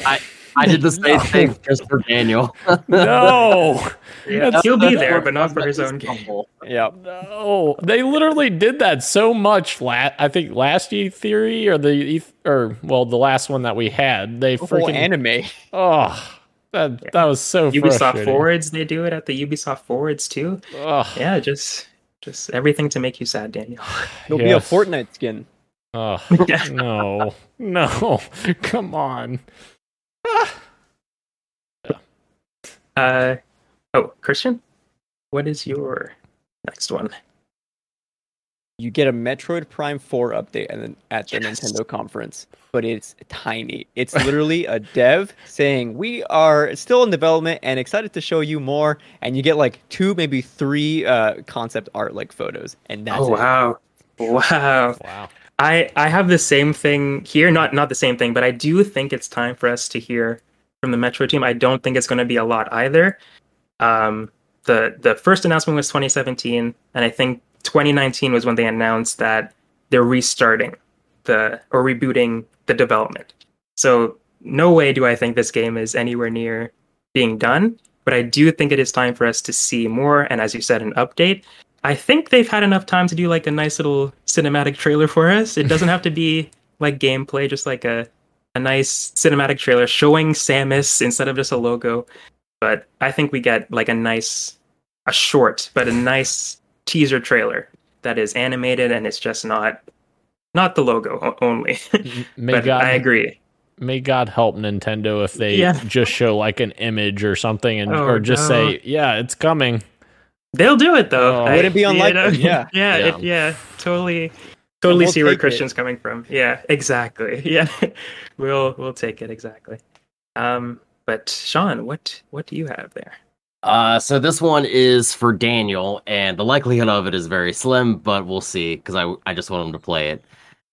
I did the same No. thing just for Daniel. no, yeah, he'll be there, but not for his own game. yeah, no. They literally did that so much. La- I think last E theory or the E or well, the last one that we had, they the whole freaking anime. oh, that that was so Ubisoft frustrating. forwards, they do it at the Ubisoft forwards too. Ugh, Yeah, just just everything to make you sad, Daniel. It'll be a yes. Fortnite skin. Ugh, no, no, come on. Uh oh, Christian, what is your next one? You get a Metroid Prime 4 update and then at the Yes. Nintendo conference, but it's tiny. It's literally a dev saying, "We are still in development and excited to show you more." And you get like two, maybe three uh, concept art like photos, and that's oh it. wow, wow. Wow. I I have the same thing here. Not not the same thing, but I do think it's time for us to hear from the Retro team. I don't think it's going to be a lot either. Um, the the first announcement was 2017, and I think 2019 was when they announced that they're restarting the or rebooting the development. So no way do I think this game is anywhere near being done. But I do think it is time for us to see more, and as you said, an update. I think they've had enough time to do like a nice little cinematic trailer for us. It doesn't have to be like gameplay, just like a a nice cinematic trailer showing Samus instead of just a logo. But I think we get like a nice a short, but a nice teaser trailer that is animated and it's just not not the logo only. May but God, I agree. may God help Nintendo if they Yeah. just show like an image or something, and Oh, or just no. say, "Yeah, it's coming." They'll do it though. Oh. I- Wouldn't be you unlikely, know? yeah. yeah, Yeah. It, yeah. Totally, totally we'll see where take it. Christian's coming from. Yeah, exactly. Yeah, we'll we'll take it exactly. Um, but Sean, what what do you have there? Uh, so this one is for Daniel, and the likelihood of it is very slim, but we'll see because I I just want him to play it.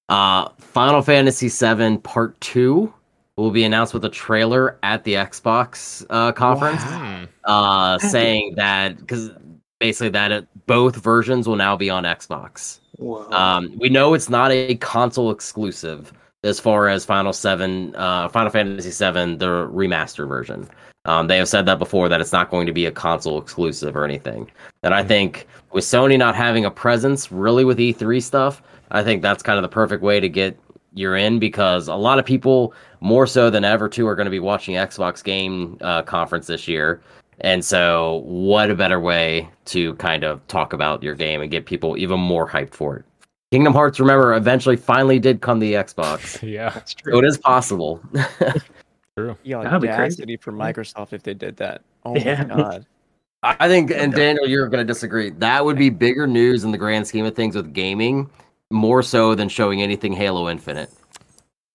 Uh, Final Fantasy VII Part Two will be announced with a trailer at the Xbox uh, conference, Hmm. uh, saying that because basically that it, both versions will now be on Xbox. Whoa. Um, we know it's not a console exclusive as far as Final Seven, uh, Final Fantasy Seven, the remaster version. Um, they have said that before that it's not going to be a console exclusive or anything. And I think with Sony not having a presence really with E3 stuff, I think that's kind of the perfect way to get you're in because a lot of people more so than ever too are going to be watching Xbox Game uh, Conference this year. And so, what a better way to kind of talk about your game and get people even more hyped for it. Kingdom Hearts, remember, eventually finally did come to the Xbox. Yeah, That's So true. it is possible. true. The That'd be crazy. audacity for Microsoft if they did that. Oh Yeah. my god. I think, and Daniel, you're going to disagree. That would be bigger news in the grand scheme of things with gaming, more so than showing anything Halo Infinite.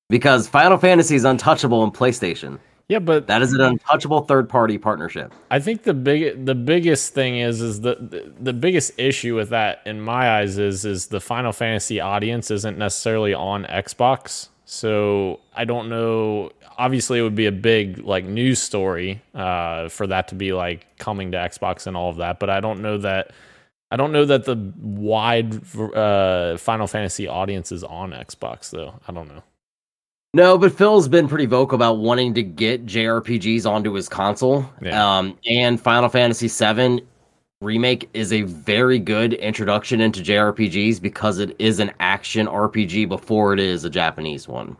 Because Final Fantasy is untouchable in PlayStation. Yeah, but That is an untouchable third party partnership. I think the big the biggest thing is is the, the the biggest issue with that in my eyes is is the Final Fantasy audience isn't necessarily on Xbox. So I don't know. Obviously, it would be a big like news story uh, for that to be like coming to Xbox and all of that. But I don't know that I don't know that the wide uh, Final Fantasy audience is on Xbox though. I don't know. No, but Phil's been pretty vocal about wanting to get JRPGs onto his console. Yeah. Um, and Final Fantasy VII Remake is a very good introduction into JRPGs because it is an action RPG before it is a Japanese one.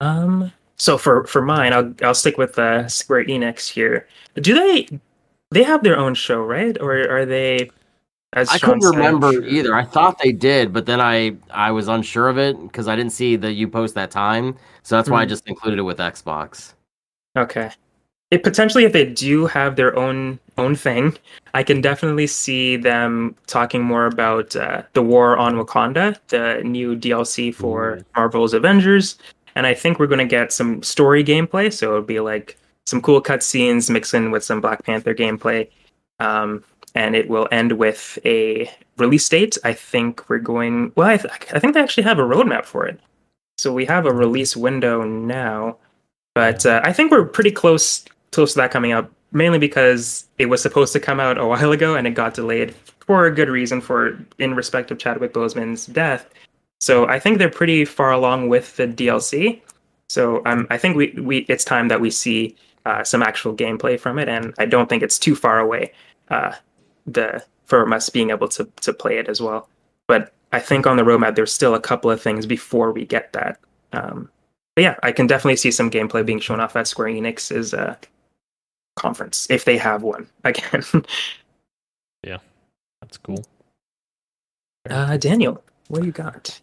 Um. So for for mine, I'll I'll stick with uh, Square Enix here. Do they they have their own show, right? Or are they? As I Sean couldn't remember sure. either. I thought they did, but then I I was unsure of it because I didn't see that you post that time. So that's why I Mhm. just included it with Xbox. Okay. It potentially, if they do have their own own thing, I can definitely see them talking more about uh, the war on Wakanda, the new DLC for Marvel's Avengers, and I think we're going to get some story gameplay. So it'll be like some cool cutscenes mixed in with some Black Panther gameplay, um, and it will end with a release date. I think we're going. Well, I, th- I think they actually have a roadmap for it. So we have a release window now but uh, I think we're pretty close close to that coming up. Mainly because it was supposed to come out a while ago and it got delayed for a good reason, for in respect of Chadwick Boseman's death. So I think they're pretty far along with the DLC. So um, I think we, we it's time that we see uh, some actual gameplay from it, and I don't think it's too far away. Uh, the from us being able to to play it as well. But I think on the roadmap there's still a couple of things before we get that. Um, but yeah, I can definitely see some gameplay being shown off at Square Enix's uh, conference if they have one again. Yeah, that's cool. uh, Daniel, what do you got?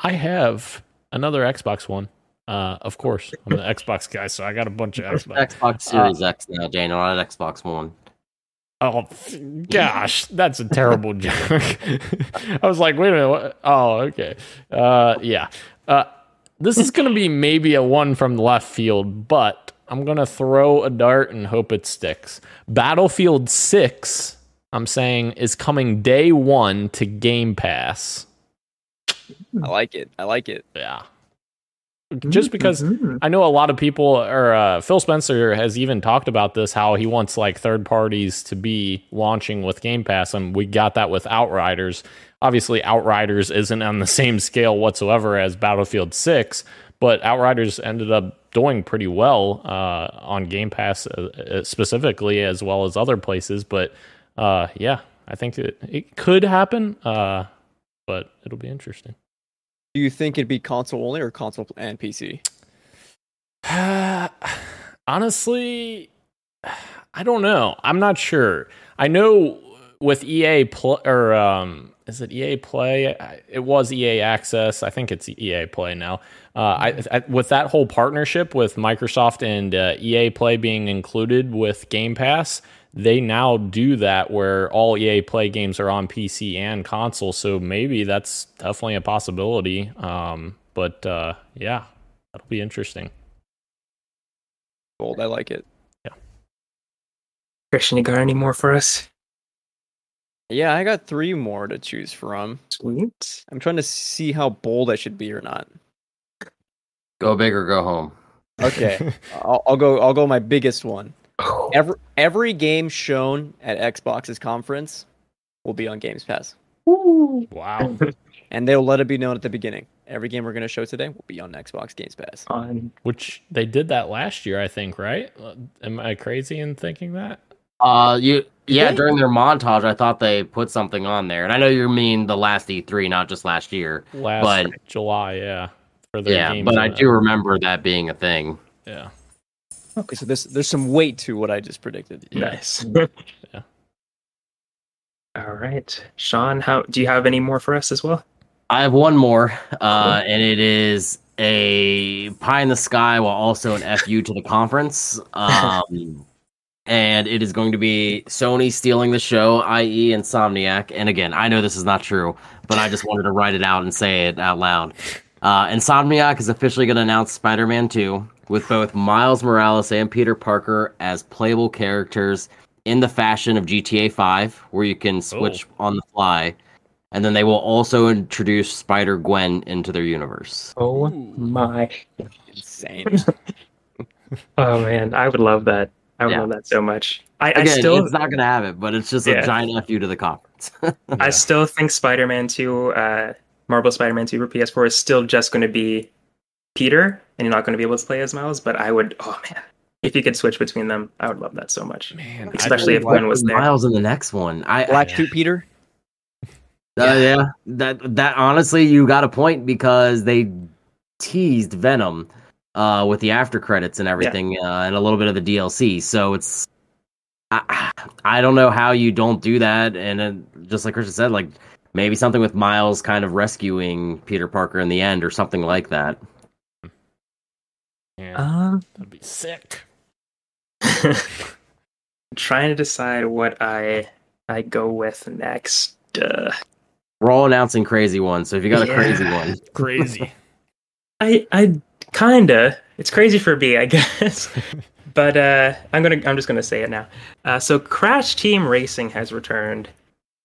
I have another Xbox One. Uh, of course, I'm an Xbox guy, so I got a bunch of Xbox. Xbox Series X now, Daniel, not an Xbox One. Oh gosh, that's a terrible joke. I was like, wait a minute. What? Oh, okay. Uh, yeah. Uh, this is gonna be maybe a one from the left field, but I'm gonna throw a dart and hope it sticks. Battlefield Six, I'm saying, is coming day one to Game Pass. I like it. I like it. Yeah. Just because Mhm. I know a lot of people, or uh, Phil Spencer has even talked about this, how he wants like third parties to be launching with Game Pass, and we got that with Outriders. Obviously, Outriders isn't on the same scale whatsoever as Battlefield Six, but Outriders ended up doing pretty well uh, on Game Pass uh, uh, specifically, as well as other places. But uh, yeah, I think it, it could happen, uh, but it'll be interesting. Do you think it'd be console only or console and PC? Honestly, I don't know. I'm not sure. I know with EA pl- or um, is it EA Play? It was EA Access. I think it's EA Play now. Uh, I, I, with that whole partnership with Microsoft and uh, EA Play being included with Game Pass, they now do that where all EA Play games are on PC and console. So maybe that's definitely a possibility. Um, but uh, yeah, that'll be interesting. Bold. I like it. Yeah. Christian, you got any more for us? Yeah, I got three more to choose from. Sweet. I'm trying to see how bold I should be or not. Go big or go home. Okay, I'll, I'll go. I'll go my biggest one. Every every game shown at Xbox's conference will be on Games Pass, Ooh. Wow. and they'll let it be known at the beginning. Every game we're going to show today will be on Xbox Games Pass. on Which they did that last year, I think, right? Am I crazy in thinking that? Uh, you yeah. they? During their montage, I thought they put something on there, and I know you mean the last E3, not just last year. Last But- July, yeah. For their Yeah, but I event. do remember that being a thing. Yeah. Okay, so there's there's some weight to what I just predicted. nice. Yeah. All right, Sean. How do you have any more for us as well? I have one more, uh, and it is a pie in the sky while also an fu to the conference. Um, and it is going to be Sony stealing the show, i.e., Insomniac. And again, I know this is not true, but I just wanted to write it out and say it out loud. Uh, Insomniac is officially going to announce Spider-Man 2 with both Miles Morales and Peter Parker as playable characters in the fashion of GTA 5, where you can switch on the fly. And then they will also introduce Spider Gwen into their universe. Oh my! Insane. Oh man, I would love that. I would Yeah. love that so much. I, I Again, still, it's not going to have it, but it's just Yeah. a giant FU to the conference. I still think Spider-Man Two, uh, Marvel Spider-Man Two for PS4 is still just going to be Peter, and you're not going to be able to play as Miles. But I would, oh man, if you could switch between them, I would love that so much. Man, Especially if Gwen was there. Miles in the next one. I, Black Yeah. Peter. Uh, yeah, that that honestly, you got a point because they teased Venom uh, with the after credits and everything, uh, and a little bit of the DLC. So it's, I, I don't know how you don't do that, and uh, just like Christian said, like maybe something with Miles kind of rescuing Peter Parker in the end, or something like that. yeah, Um, that'd be sick. trying to decide what I I go with next. Uh, We're all announcing crazy ones, so if you got a crazy one, Crazy. I I kinda. It's crazy for me, I guess. but uh, I'm gonna. I'm just gonna say it now. Uh, so Crash Team Racing has returned.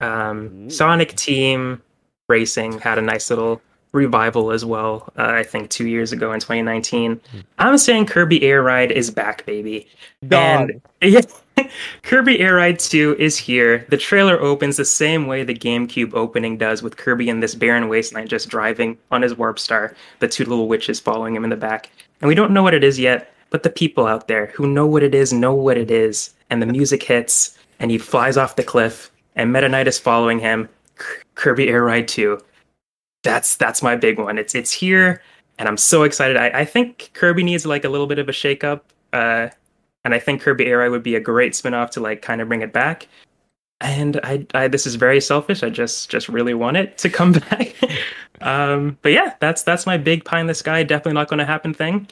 Um, Sonic Team Racing had a nice little revival as well. Uh, I think two years ago in 2019. I'm saying Kirby Air Ride is back, baby. And yeah, Kirby Air Ride 2 is here. The trailer opens the same way the GameCube opening does, with Kirby in this barren wasteland just driving on his Warp Star, the two little witches following him in the back. And we don't know what it is yet, but the people out there who know what it is know what it is. And the music hits, and he flies off the cliff, and Meta Knight is following him. K- Kirby Air Ride 2. That's that's my big one. It's it's here, and I'm so excited. I, I think Kirby needs like a little bit of a shakeup. Uh, and I think Kirby Air would be a great spin-off to like kind of bring it back. And I, I this is very selfish. I just just really want it to come back. um, but yeah, that's that's my big pie in the sky. Definitely not going to happen thing.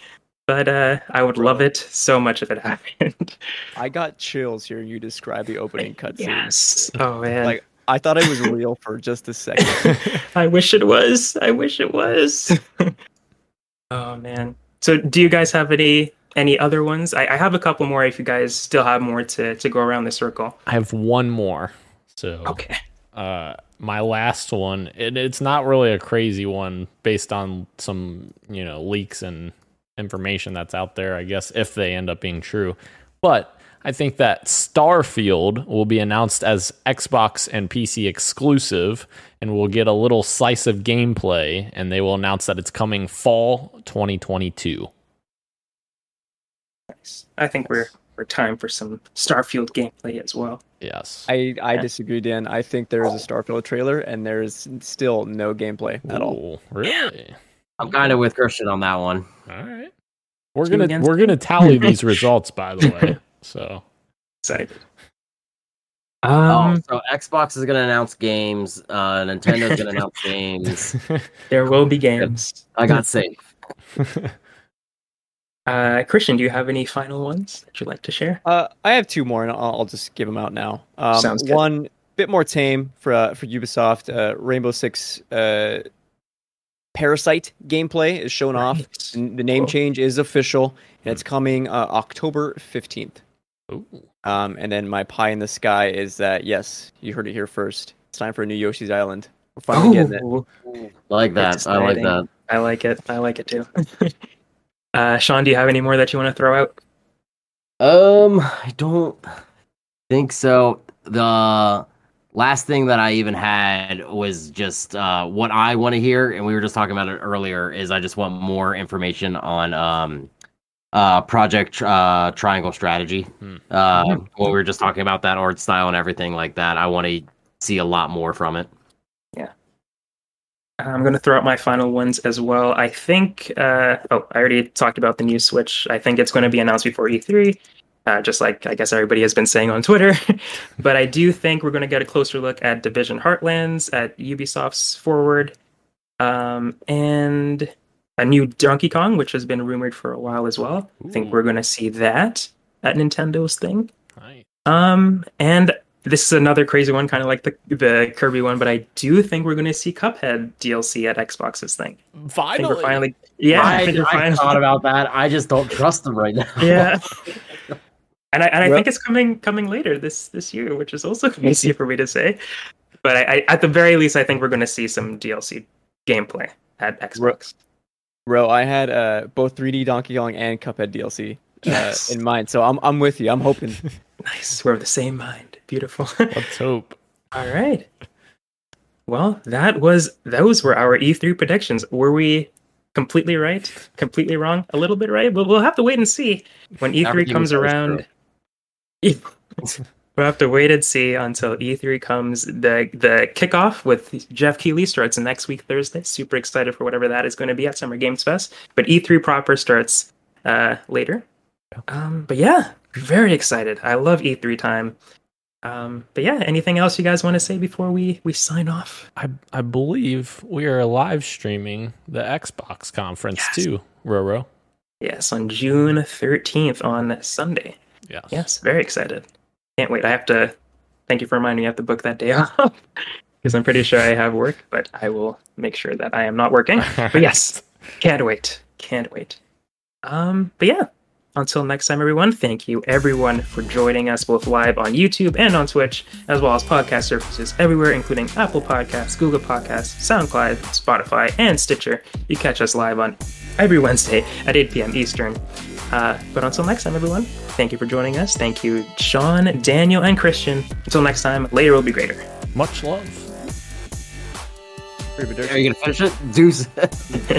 But uh, I would love it so much if it happened. I got chills hearing you describe the opening cutscene. yes. Oh man. Like I thought it was real for just a second. I wish it was. I wish it was. oh man. So do you guys have any any other ones? I, I have a couple more if you guys still have more to, to go around the circle. I have one more. So Okay. uh my last one it, it's not really a crazy one based on some you know leaks and information that's out there i guess if they end up being true but i think that starfield will be announced as xbox and pc exclusive and we'll get a little slice of gameplay and they will announce that it's coming fall 2022 Nice. I think we're we're time for some Starfield gameplay as well. yes I I Yeah. disagree, Dan. I think there is a Starfield trailer and there is still no gameplay at all. Ooh, really I'm kind of with Christian on that one. all right we're Two gonna against we're gonna tally these results by the way so Excited. Um, oh, so Xbox is gonna announce games. Uh, Nintendo's gonna announce games. there will be games. I got safe. Uh, Christian, do you have any final ones that you'd like to share? Uh, I have two more, and I'll, I'll just give them out now. Um, Sounds good. One bit more tame for uh, for Ubisoft. Uh, Rainbow Six uh, Parasite gameplay is shown off. Right. N- The name Cool. change is official, and it's coming uh, October fifteenth. Ooh. Um, and then my pie in the sky is that yes, you heard it here first. It's time for a new Yoshi's Island. We're finally getting it. I like that. I like that. I like it. I like it too. uh, Sean, do you have any more that you want to throw out? Um, I don't think so. The last thing that I even had was just uh, what I want to hear, and we were just talking about it earlier. Is I just want more information on um, uh, Project uh, Triangle Strategy. Hmm. Uh, when we were just talking about that art style and everything like that, I want to see a lot more from it. Yeah, I'm going to throw out my final ones as well. I think, uh, oh, I already talked about the new Switch. I think it's going to be announced before E3, uh, just like I guess everybody has been saying on Twitter. but I do think we're going to get a closer look at Division Heartlands, at Ubisoft's Forward, um, and a new Donkey Kong, which has been rumored for a while as well. I think we're going to see that at Nintendo's thing. Right. Um, and this is another crazy one, kind of like the the Kirby one, but I do think we're going to see Cuphead DLC at Xbox's thing. I think Finally. we're finally, yeah, I I, think we're I finally- thought about that. I just don't trust them right now. yeah. And I and I Well- think it's coming coming later this this year, which is also crazy for me to say. But I, I at the very least, I think we're going to see some DLC gameplay at Xbox. Bro, I had uh, both 3D Donkey Kong and Cuphead DLC uh, Yes. in mind, so I'm I'm with you. I'm hoping. Nice, we're of the same mind. Beautiful. Let's hope. All right. Well, that was those were our E3 predictions. Were we completely right? Completely wrong? A little bit right? But we'll have to wait and see when E3 comes around. we'll have to wait and see until E3 comes. The the kickoff with Jeff Keighley starts next week Thursday. Super excited for whatever that is going to be at Summer Games Fest. But E3 proper starts uh, later. Um, but yeah, very excited. I love E3 time. Um, but yeah, anything else you guys want to say before we we sign off? I I believe we are live streaming the Xbox conference Yes. too, Roro. Yes, on June 13th on Sunday. Yes. Yes, very excited. Can't wait. I have to thank you for reminding me I have to book that day off because I'm pretty sure I have work, but I will make sure that I am not working. But yes, can't wait. Can't wait. Um, but yeah, until next time, everyone, thank you everyone for joining us both live on YouTube and on Twitch, as well as podcast services everywhere, including Apple Podcasts, Google Podcasts, SoundCloud, Spotify, and Stitcher. You catch us live on every Wednesday at 8 p.m. Eastern. Uh, but until next time, everyone, thank you for joining us. Thank you, Sean, Daniel, and Christian. Until next time, later will be greater. Much love. Are you gonna finish it, Deuce?